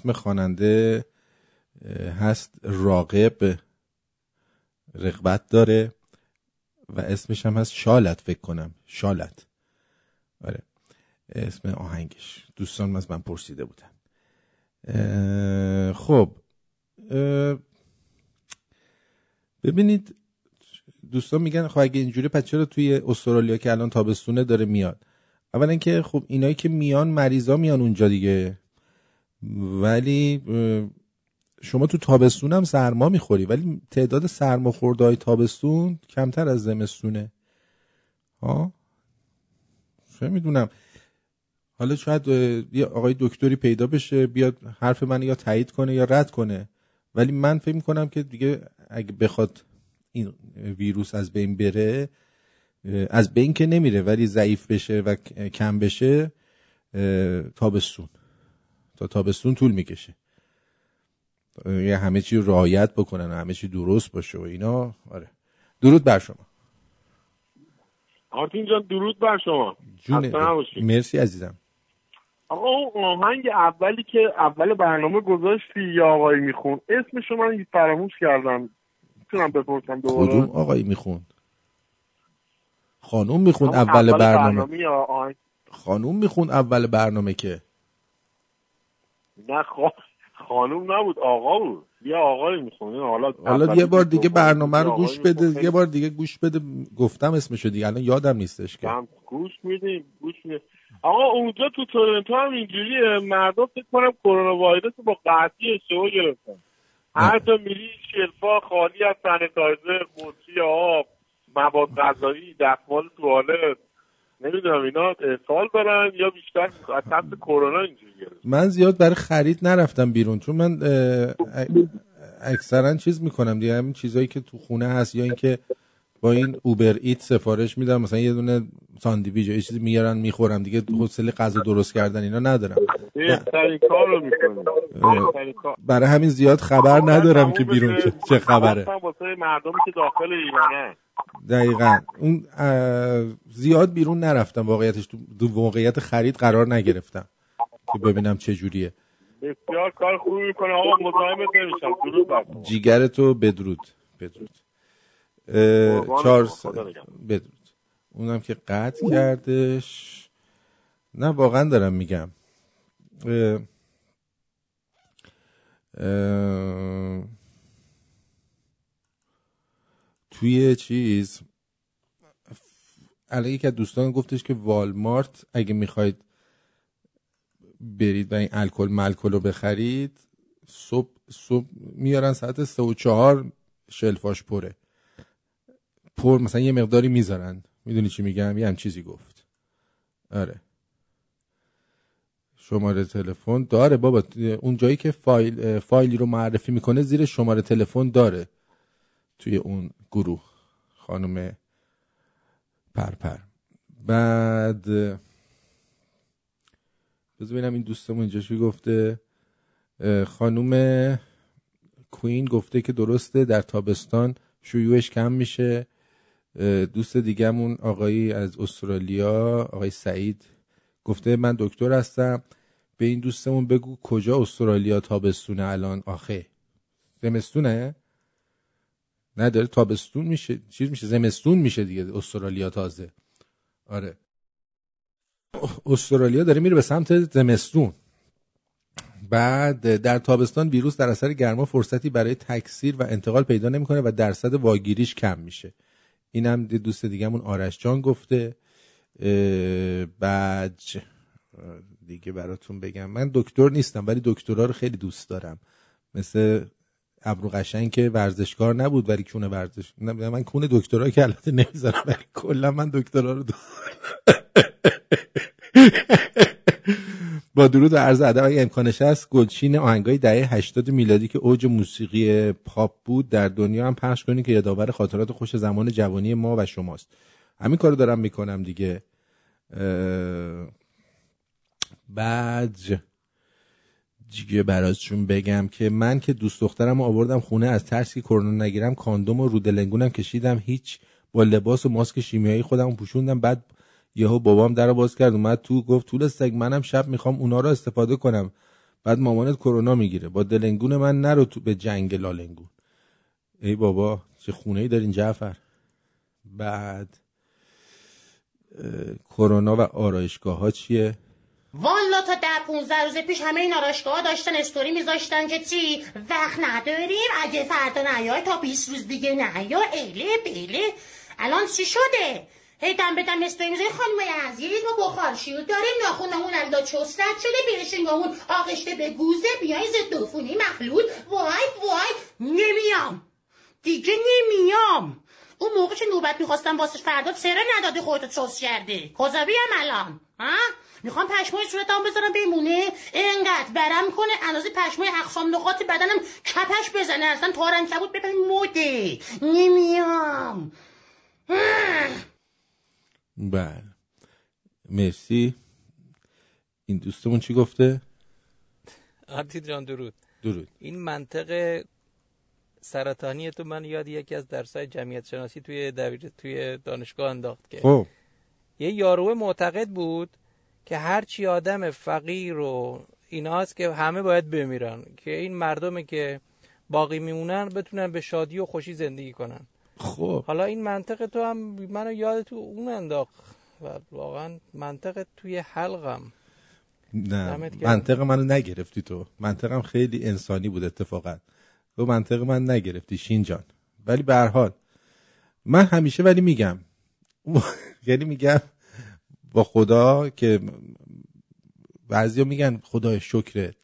اسم خواننده هست راقب رغبت داره و اسمش هم هست شالت فکر کنم. شالت. آره. اسم آهنگش. دوستان از من پرسیده بودن. خب. ببینید دوستان میگن خب اگه اینجوری پس چرا توی استرالیا که الان تابستونه داره میاد؟ اولا که خب اینایی که میان مریضا میان اونجا دیگه. ولی شما تو تابستون هم سرما می‌خوری ولی تعداد سرماخورده های تابستون کمتر از زمستونه. ها؟ چه می‌دونم. حالا شاید یه آقای دکتری پیدا بشه بیاد حرف من یا تایید کنه یا رد کنه. ولی من فکر می‌کنم که دیگه اگه بخواد این ویروس از بین بره از بین که نمیره ولی ضعیف بشه و کم بشه تابستون. تا تابستون طول می‌کشه. یه همه چی رو رعایت بکنن و همه چی درست باشه و اینا. آره. درود بر شما. آرتین جان درود بر شما. جون خسته نباشید. مرسی عزیزم. آقا اون آهنگ اولی که اول برنامه گذاشتی یا آقایی میخون اسم شما من فراموش کردم. می‌تونم بپرسم دوباره؟ کدوم آقایی می‌خوند؟ خانوم می‌خوند همون اول برنامه. یا آهنگ خانوم می‌خوند اول برنامه که. نه خا... خانوم نبود آقا بود. یه آقایی می‌خونه حالا حالا یه بار دیگه برنامه رو گوش بده. یه بار دیگه گوش بده. گفتم اسمشو دیگه الان یادم نیستش که. هم گوش میدیم گوش میدیم. آقا اونجا تو تورنتو هم اینجوریه. مردم فکر کنم کرونا رو با قطعی اشتباه گرفتن. هر جا میری شلفا خالی از سانیتایزر قوطی آب مواد غذایی دستمال توالت. نمی‌دونم اینا احسال دارن یا بیشتر از ترس کرونا اینجوری گرفتن من زیاد برای خرید نرفتم بیرون چون من اکثرا چیز می‌کنم دیگه همین چیزایی که تو خونه هست یا اینکه با این اوبر ایت سفارش میدم مثلا یه دونه ساندویچ یه چیزی میارن می‌خورم دیگه حوصله غذا درست کردن اینا ندارم. بهترین کار رو می‌کنیم بهترین کار. برای همین زیاد خبر ندارم که بیرون چه, خبره. مردمی که داخل ایرانه دقیقا. اون زیاد بیرون نرفتم. واقعیتش تو, واقعیت خرید قرار نگرفتم که ببینم چه جوریه. بسیار کار خوبی می‌کنه. آقا مزاحمت نمیشم. درود بر. جیگر تو بدرود. بدرود. چهار. بدرود. اونم که قطع کردش. نه واقعا دارم میگم. اه، اه، توی چیز یکی از دوستان گفتش که والمارت اگه می‌خواید برید و این الکل ملکل رو بخرید صبح صبح میارن ساعت سه و چهار شلفاش پره. پر مثلا یه مقداری می‌ذارن. می‌دونی چی میگم؟ یه هم چیزی گفت. آره. شماره تلفن داره بابا. اون جایی که فایل فایلی رو معرفی می‌کنه زیر شماره تلفن داره. توی اون گروه خانم پرپر. بعد بذار ببینم این دوستمون اینجا چی گفته. اه، خانوم کوین گفته که درسته در تابستان شیوعش کم میشه. دوست دیگهمون آقایی از استرالیا آقای سعید گفته من دکتر هستم. به این دوستمون بگو کجا استرالیا تابستونه الان؟ آخه زمستونه؟ نه داره تابستون میشه چیز میشه زمستون میشه دیگه استرالیا تازه. آره. استرالیا داره میره به سمت زمستون. بعد در تابستان ویروس در اثر گرما فرصتی برای تکثیر و انتقال پیدا نمی‌کنه و درصد واگیریش کم میشه. اینم دوست دیگهمون آرش جان گفته. بعد دیگه براتون بگم. من دکتر نیستم ولی دکترا رو خیلی دوست دارم. مثل ابرو قشنگ که ورزشکار نبود ولی کونه ورزش من کونه دکترا که البته نمی‌ذارم ولی کلا من دکترا رو دوست با درود و عرض ادب اگه امکانش هست گلچین آهنگای دهه 80 میلادی که اوج موسیقی پاپ بود در دنیا هم پخش کنید که یادآور خاطرات خوش زمان جوانی ما و شماست. همین کارو دارم می‌کنم دیگه. اه، بعد دیگه براتون بگم که من که دوست دخترم رو آوردم خونه از ترسی که کرونا نگیرم کاندوم و رودلنگونم کشیدم هیچ با لباس و ماسک شیمیایی خودم پوشوندم. بعد یهو بابام در رو باز کرد اومد تو گفت طول سگ منم شب می‌خوام اونا رو استفاده کنم. بعد مامانت کرونا می‌گیره. با دلنگون من نرو تو به جنگ لالنگون. ای بابا چه خونه ای دارین جعفر. بعد کرونا و آرایشگاه ها چیه؟ والا تا ده 15 روز پیش همه این آرایشگاه ها داشتن استوری میذاشتن که چی؟ وقت نداریم. اگه فردا نیای تا 20 روز دیگه نیا. اله بله الان چی شده؟ هی دم به دم استوری می‌ذاری. خانم عزیز ما بخار شیوع داریم. ناخونمون الدا چست رد شده. بیرشنگامون آغشته به گوزه. بیای ضد عفونی مخلول وای وای نمیام. دیگه نمیام. اون موقع که نوبت می‌خواستم واسش فردا سره نداده خودتو چست کرده؟ کجا بیام الان ها؟ می‌خوام پشمای صورتم بذارم بمونه. انقدر برم کنه اندازه پشمای اقسام نقاط بدنم کپش بزنه. اصلا تارن کبود. ببین موده. نمیام. بله. مرسی. این دوستمون چی گفته؟ آرتید جان درود. درود. این منطق سرطانی تو من یاد یکی از درسای جمعیت شناسی توی دبیر توی دانشگاه انداخت که خب. یه یارو معتقد بود که هرچی آدم فقیر و ایناست که همه باید بمیرن که این مردمی که باقی میمونن بتونن به شادی و خوشی زندگی کنن. خب. حالا این منطق تو هم منو یاد تو اون انداخت و واقعا منطق توی حلقم. نه. منطق منو نگرفتی تو. منطقم خیلی انسانی بود اتفاقا. تو منطق من نگرفتی شین جان. ولی به حال من همیشه ولی میگم. یعنی میگم با خدا که بعضیا میگن خدای شکرت.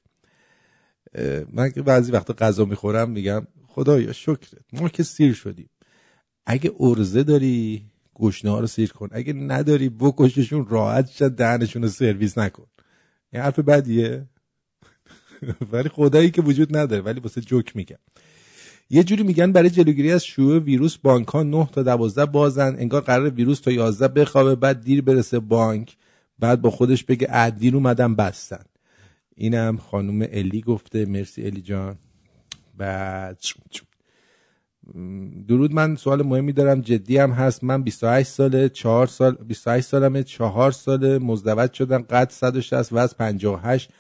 من که بعضی وقتا غذا می‌خورم میگم خدایا شکرت. ما که سیر شدیم. اگه ارزه داری گشنه رو سیر کن. اگه نداری بکششون راحت شد دهنشون رو سرویس نکن. این حرف بدیه؟ ولی خدایی که وجود نداره ولی واسه جوک میگم. یه جوری میگن برای جلوگیری از شیوع ویروس بانک ها 9 تا 12 بازن. انگار قرار ویروس تا 11 بخوابه بعد دیر برسه بانک بعد با خودش بگه اه دیر اومدم بستن. اینم خانم الی گفته. مرسی الی جان. بعد درود من سوال مهمی دارم. جدی هم هست. من 28 ساله 4 سال 28 سالمه 4 ساله مزدوج شدم قد 160 وزن 58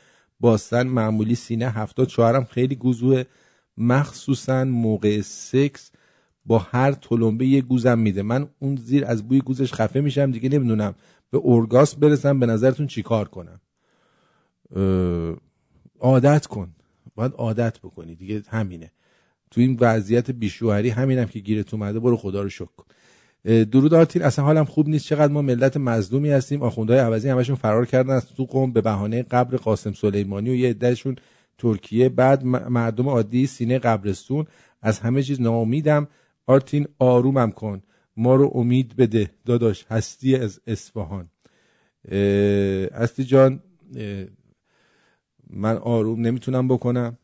باستن معمولی سینه 70 شوهرم خیلی گوزوه. مخصوصا موقع سکس با هر تلمبه یه گوزم میده. من اون زیر از بوی گوزش خفه میشم دیگه نمی‌دونم. به اورگاسم برسم به نظرتون چیکار کنم؟ اه، عادت کن. باید عادت بکنی. دیگه همینه. تو این وضعیت بیشوهری همینم که گیرت اومده برو خدا رو شکر کن. درود آرتین اصلا حالم خوب نیست. چقدر ما ملت مظلومی هستیم. آخوندهای عوضی همشون فرار کردن. از تو قوم به بهانه قبر قاسم سلیمانی و یه عدهشون ترکیه. بعد مردم عادی سینه قبرستون. از همه چیز ناامیدم. آرتین آرومم کن. ما رو امید بده. داداش هستی از اصفهان. هستی جان من آروم نمی‌تونم بکنم.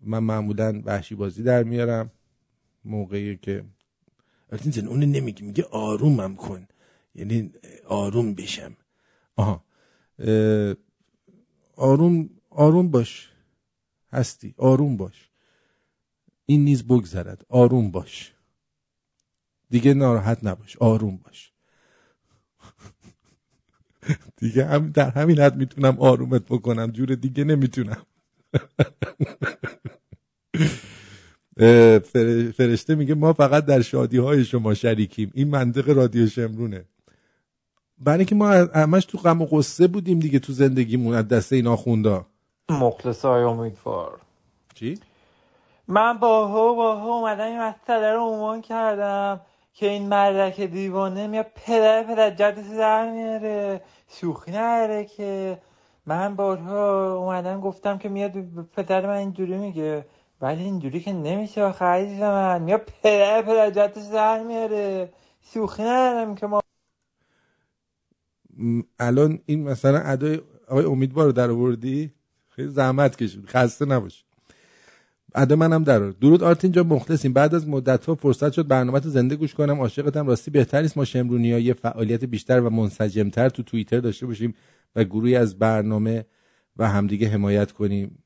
من معمولا وحشی بازی در میارم. موقعی که البته جان اونو نمیگی میگه آرومم کن. یعنی آروم بشم. آها. اه، آروم آروم باش. هستی آروم باش. این نیز بگذرد. آروم باش. دیگه ناراحت نباش. آروم باش. دیگه هم در همین حد می‌تونم آرومت بکنم. جور دیگه نمی‌تونم. فرشته میگه ما فقط در شادی های شما شریکیم. این منطق رادیو شمرونه. برای اینکه ما همش تو غم و غصه بودیم دیگه تو زندگیمون از دست این آخوندا مخلص های امیدوار. چی؟ من با هو با هو اومدم این مسئله رو عنوان کردم که این مردک دیوانه میاد پدر پدر جدش در میاره شوخی نداره که. من بارها اومدم گفتم که میاد پدر من اینجوری میگه. ولی اینجوری که نمیشه آخه عزیز من. میاد پدر پدر جدش در میاره. شوخی ندارم که ما الان این مثلا ادای آقای امیدوار رو در آوردی؟ خیلی زحمت کشید. خسته نباش ادا منم در. درود آرتین جان مخلصیم. بعد از مدت ها فرصت شد برنامه زنده گوش کنم. عاشقتم. راستی بهتر نیست. ما شمرونی یه فعالیت بیشتر و منسجمتر تو توییتر داشته باشیم و گروهی از برنامه و همدیگه حمایت کنیم.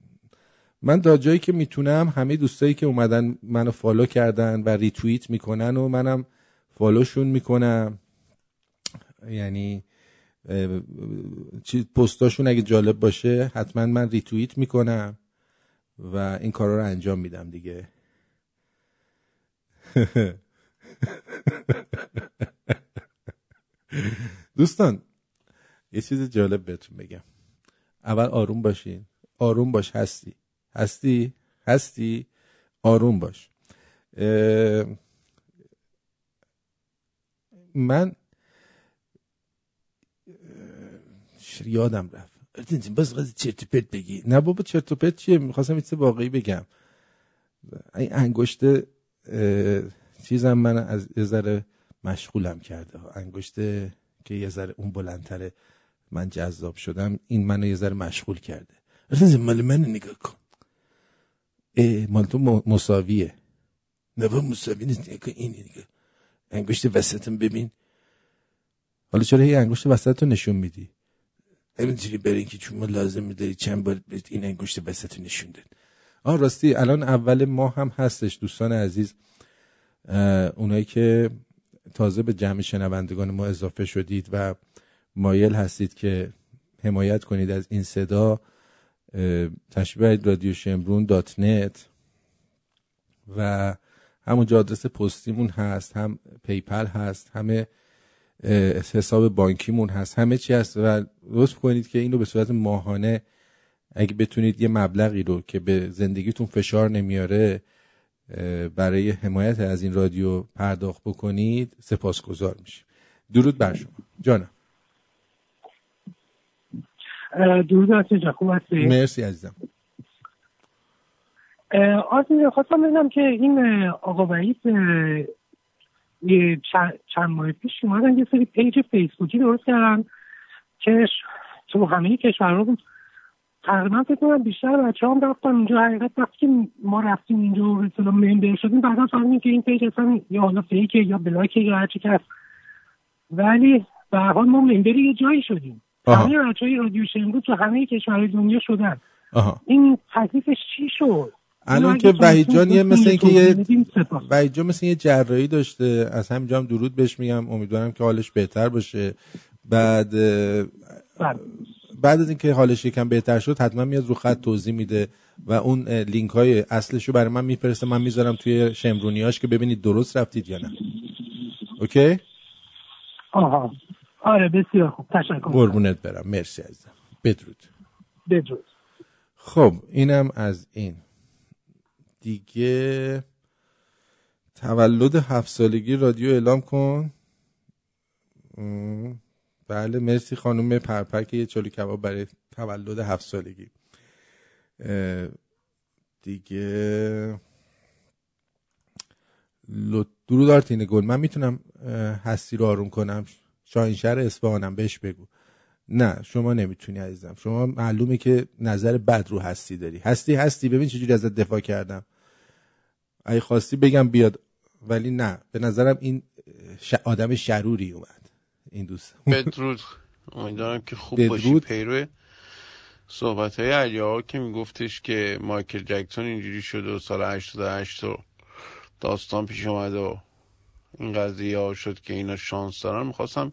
من تا جایی که می‌تونم همه دوستایی که اومدن منو follow کردن و ریتوییت می‌کنن و منم فالوشون می‌کنم. یعنی چیز پستاشون اگه جالب باشه حتما من ریتوییت می‌کنم و این کارا رو انجام میدم دیگه. دوستان یه چیز جالب بهتون بگم. اول آروم باشین. آروم باش هستی. هستی؟ هستی؟ آروم باش. من یادم رفت. بس قضیه چرت بگی. نه بابا چرت و پرت چیه؟ می‌خواستم چیز واقعی بگم. این انگشت چیزم من از یه ذره مشغولم کرده. انگشت که یه ذره اون بلندتره من جذاب شدم این منو یه ذره مشغول کرده. مال من نگاه کن. مال تو مساویه. نه مساوی نیست این نگاه انگشت وسطم ببین. حالا چرا هی انگشت وسط رو نشون میدی؟ نمی‌تونی برین که چون ما لازم داری چند بار این انگشت وسط رو نشون داد. آه راستی الان اول ماه هم هستش دوستان عزیز. اونایی که تازه به جمع شنوندگان ما اضافه شدید و مایل هستید که حمایت کنید از این صدا. برید رادیو شمرون dot net و همونجا آدرس پستیمون هست هم PayPal هست همه حساب بانکیمون هست همه چی هست و لطف کنید که اینو به صورت ماهانه اگه بتونید یه مبلغی رو که به زندگیتون فشار نمیاره برای حمایت از این رادیو پرداخت بکنید سپاسگزار میشیم. درود بر شما. جانم. درود جان خوب هستی؟ مرسی عزیزم. آرتین خواستم ببینم که این آقا وحید چند, ماه پیش اومدن یه سری page فیسبوکی درست کردن که تو همه کشورها بود. تقریبا فکر کنم بیشتر بچه هم رفتن اونجا. حقیقت وقتی که ما رفتیم اینجا و مثلا member شدیم بعدا فهمیدیم که این page اصلا یا حالا fake ه یا block ه یا هرچی که هست. ولی به هر حال ما ممبر یه جایی شدیم. همه های رادیو شمرو تو همه کشورهای دنیا شدن. آها. این تکلیفش چی شد؟ الان که وحید جان یه مثل اینکه یه. وحید جان مثل یه جراحی داشته. از همینجا هم درود بهش میگم. امیدوارم که حالش بهتر باشه. بعد اه، بعد از اینکه حالش یکم بهتر شد حتما میاد رو خط توضیح میده و اون لینک های اصلش رو برای من میفرسته. من می‌ذارم توی شمرونیاش که ببینید درست رفتید یا نه. اوکی؟ آها. آره بسیار خوب. تشکر. قربونت برم. مرسی عزیزم. بدرود. بدرود. خب اینم از این. دیگه تولد هفت سالگی رادیو اعلام کن. بله مرسی خانم پرپر که یه چلو کباب برای تولد هفت سالگی. دیگه درود آرتین گل. من می‌تونم هستی رو آروم کنم؟ شاهینشهر اصفهانم بهش بگو. نه شما نمی‌تونی عزیزم. شما معلومه که نظر بد رو هستی داری. هستی هستی. ببین چجوری ازت دفاع کردم. اگه خواستی بگم بیاد. ولی نه به نظرم این ش... آدم شروری اومد. این دوست. بدرود. امیدوارم که خوب باشی. پیرو صحبت های علیه که میگفتش که مایکل جکسون اینجوری شده و سال 88 و داستان پیش اومده و این قضیه ها شد که اینا شانس دارن. می‌خواستم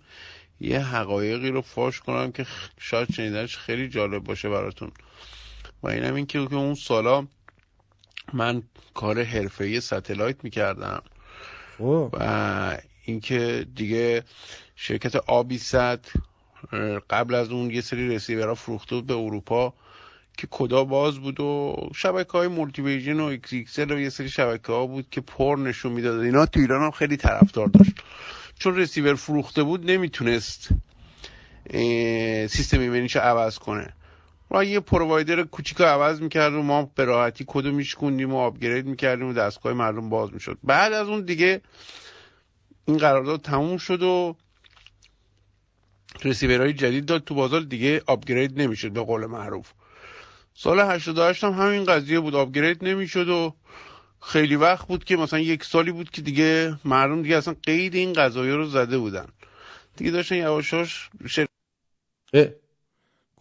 یه حقایقی رو فاش کنم که شاید شنیدنش خیلی جالب باشه براتون. و اینم این که که اون سالا من کار حرفه‌ای satellite می‌کردم. و اینکه دیگه شرکت ABsat قبل از اون یه سری رسیورها فروخته بود به اروپا. که کدا باز بود و شبکه های مولتی ویژن و ایکس و یه سری شبکه ها بود که پورن نشون می‌داد. اینا تو ایران هم خیلی طرفدار داشت. چون رسیور فروخته بود نمی‌تونست سیستم ایمنیش عوض کنه. و یه پرووایدر کوچیک عوض می‌کرد و ما به راحتی کدو میشکوندیم و آپگرید می‌کردیم و دستگاه مردم باز می‌شد. بعد از اون دیگه این قرارداد تموم شد و رسیورهای جدید داد. تو بازار دیگه آپگرید نمی‌شد به قول معروف. سال 88 هم همین قضیه بود. آپگرید نمی‌شد و خیلی وقت بود که مثلا یک سالی بود که دیگه مردم دیگه اصلا قید این قضایی رو زده بودن. دیگه داشتن یواشاش شر...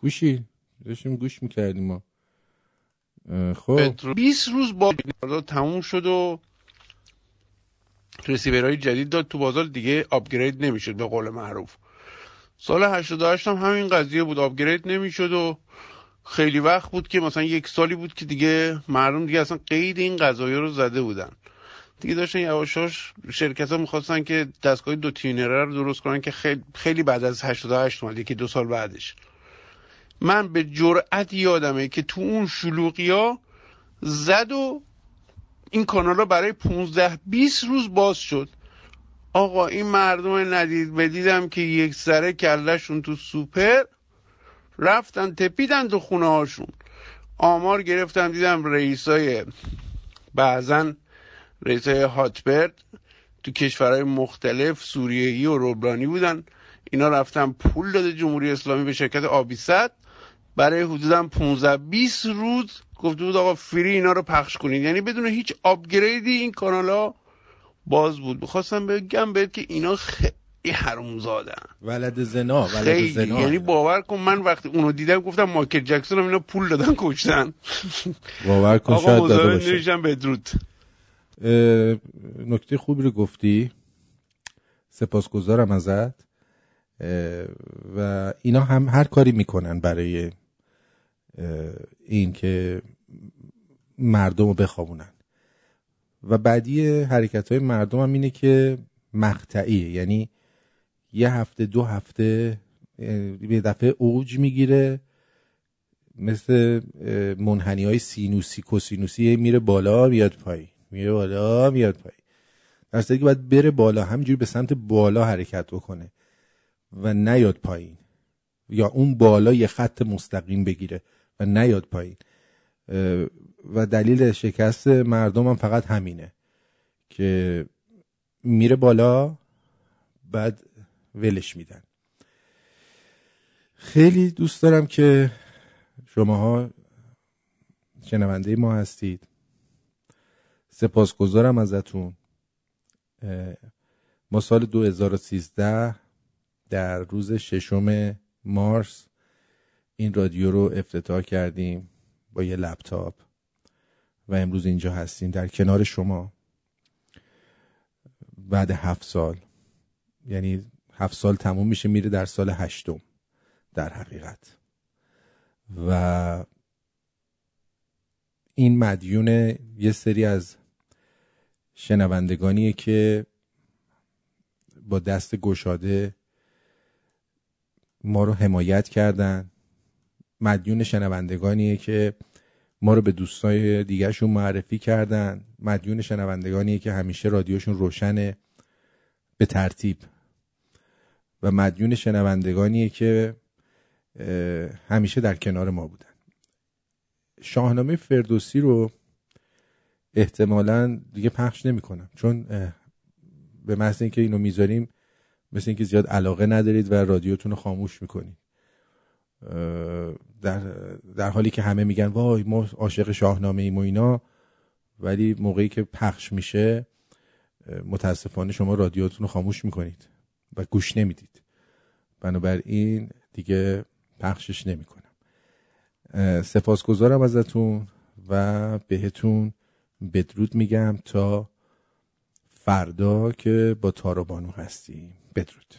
گوشی. داشتیم گوش می‌کردیم ما. خب. 20 روز با تموم شد و رسیورهای جدید داد. تو بازار دیگه آپگرید نمی‌شد به قول معروف. سال 88 هم همین قضیه بود. آپگرید نمی‌شد و خیلی وقت بود که مثلا یک سالی بود که دیگه مردم دیگه اصلا قید این قضایی رو زده بودن. دیگه داشتن یواشاش شرکت ها می‌خواستن که دستگاه دو تیونره رو درست کنن که خیلی, بعد از 88 اومد یکی دو سال بعدش. من به جرأت یادمه که تو اون شلوغی ها زد و این کانال ها برای 15 20 روز باز شد. آقا این مردم ندید بدیدم که یک سره کلشون تو سوپر رفتن تپیدن تو خونه هاشون. آمار گرفتم دیدم رئیسای بعضا رئیسای هاتبرد تو کشورهای مختلف سوریهی و روبرانی بودن. اینا رفتن پول داده جمهوری اسلامی به شرکت آبیست برای حدودا 15 20 روز گفته بود آقا فری اینا رو پخش کنید. یعنی بدون هیچ آپگریدی این کانال ها باز بود. می‌خواستم بگم بهت که اینا خیلی حرومزادن ولد زنا ولد خیلی. زنا. یعنی باور کن من وقتی اونو دیدم گفتم مایکل جکسون هم اینا پول دادن کشتن. باور کن شاید داده باشه. بدرود. نکته خوبی رو گفتی. سپاسگزارم ازت. و اینا هم هر کاری می‌کنن برای این که مردم رو بخوابونن. و بعدی حرکت های مردم هم اینه که مقطعیه. یعنی یه هفته دو هفته یه دفعه اوج می‌گیره مثل منحنی های سینوسی کوسینوسی میره بالا میاد پایین. میره بالا میاد پایین. در که باید بره بالا همینجوری به سمت بالا حرکت بکنه و نیاد پایین. یا اون بالا یه خط مستقیم بگیره و نیاد پایین. و دلیل شکست مردم هم فقط همینه که میره بالا بعد ولش میدن. خیلی دوست دارم که شماها شنونده ما هستید. سپاسگزارم ازتون. ما سال 2013 در روز ششم مارس این رادیو رو افتتاح کردیم با یه لپتاپ و امروز اینجا هستیم در کنار شما. بعد هفت سال. یعنی هفت سال تموم میشه میره در سال هشتم در حقیقت. و این مدیون یه سری از شنوندگانیه که با دست گشاده ما رو حمایت کردن. مدیون شنوندگانیه که ما رو به دوستای دیگرشون معرفی کردن. مدیون شنوندگانیه که همیشه رادیوشون روشنه. به ترتیب و مدیون شنوندگانیه که همیشه در کنار ما بودن. شاهنامه فردوسی رو احتمالا دیگه پخش نمی‌کنم. چون به محض اینکه اینو می‌ذاریم مثل اینکه زیاد علاقه ندارید و رادیوتون رو خاموش می‌کنید. در, در حالی که همه میگن وای ما عاشق شاهنامه ایم و اینا. ولی موقعی که پخش میشه متاسفانه شما رادیوتون رو خاموش می‌کنید. و گوش نمی‌دید. بنابراین دیگه پخشش نمی‌کنم. سپاسگزارم ازتون و بهتون بدرود میگم تا فردا که با تارا بانو هستیم. بدرود.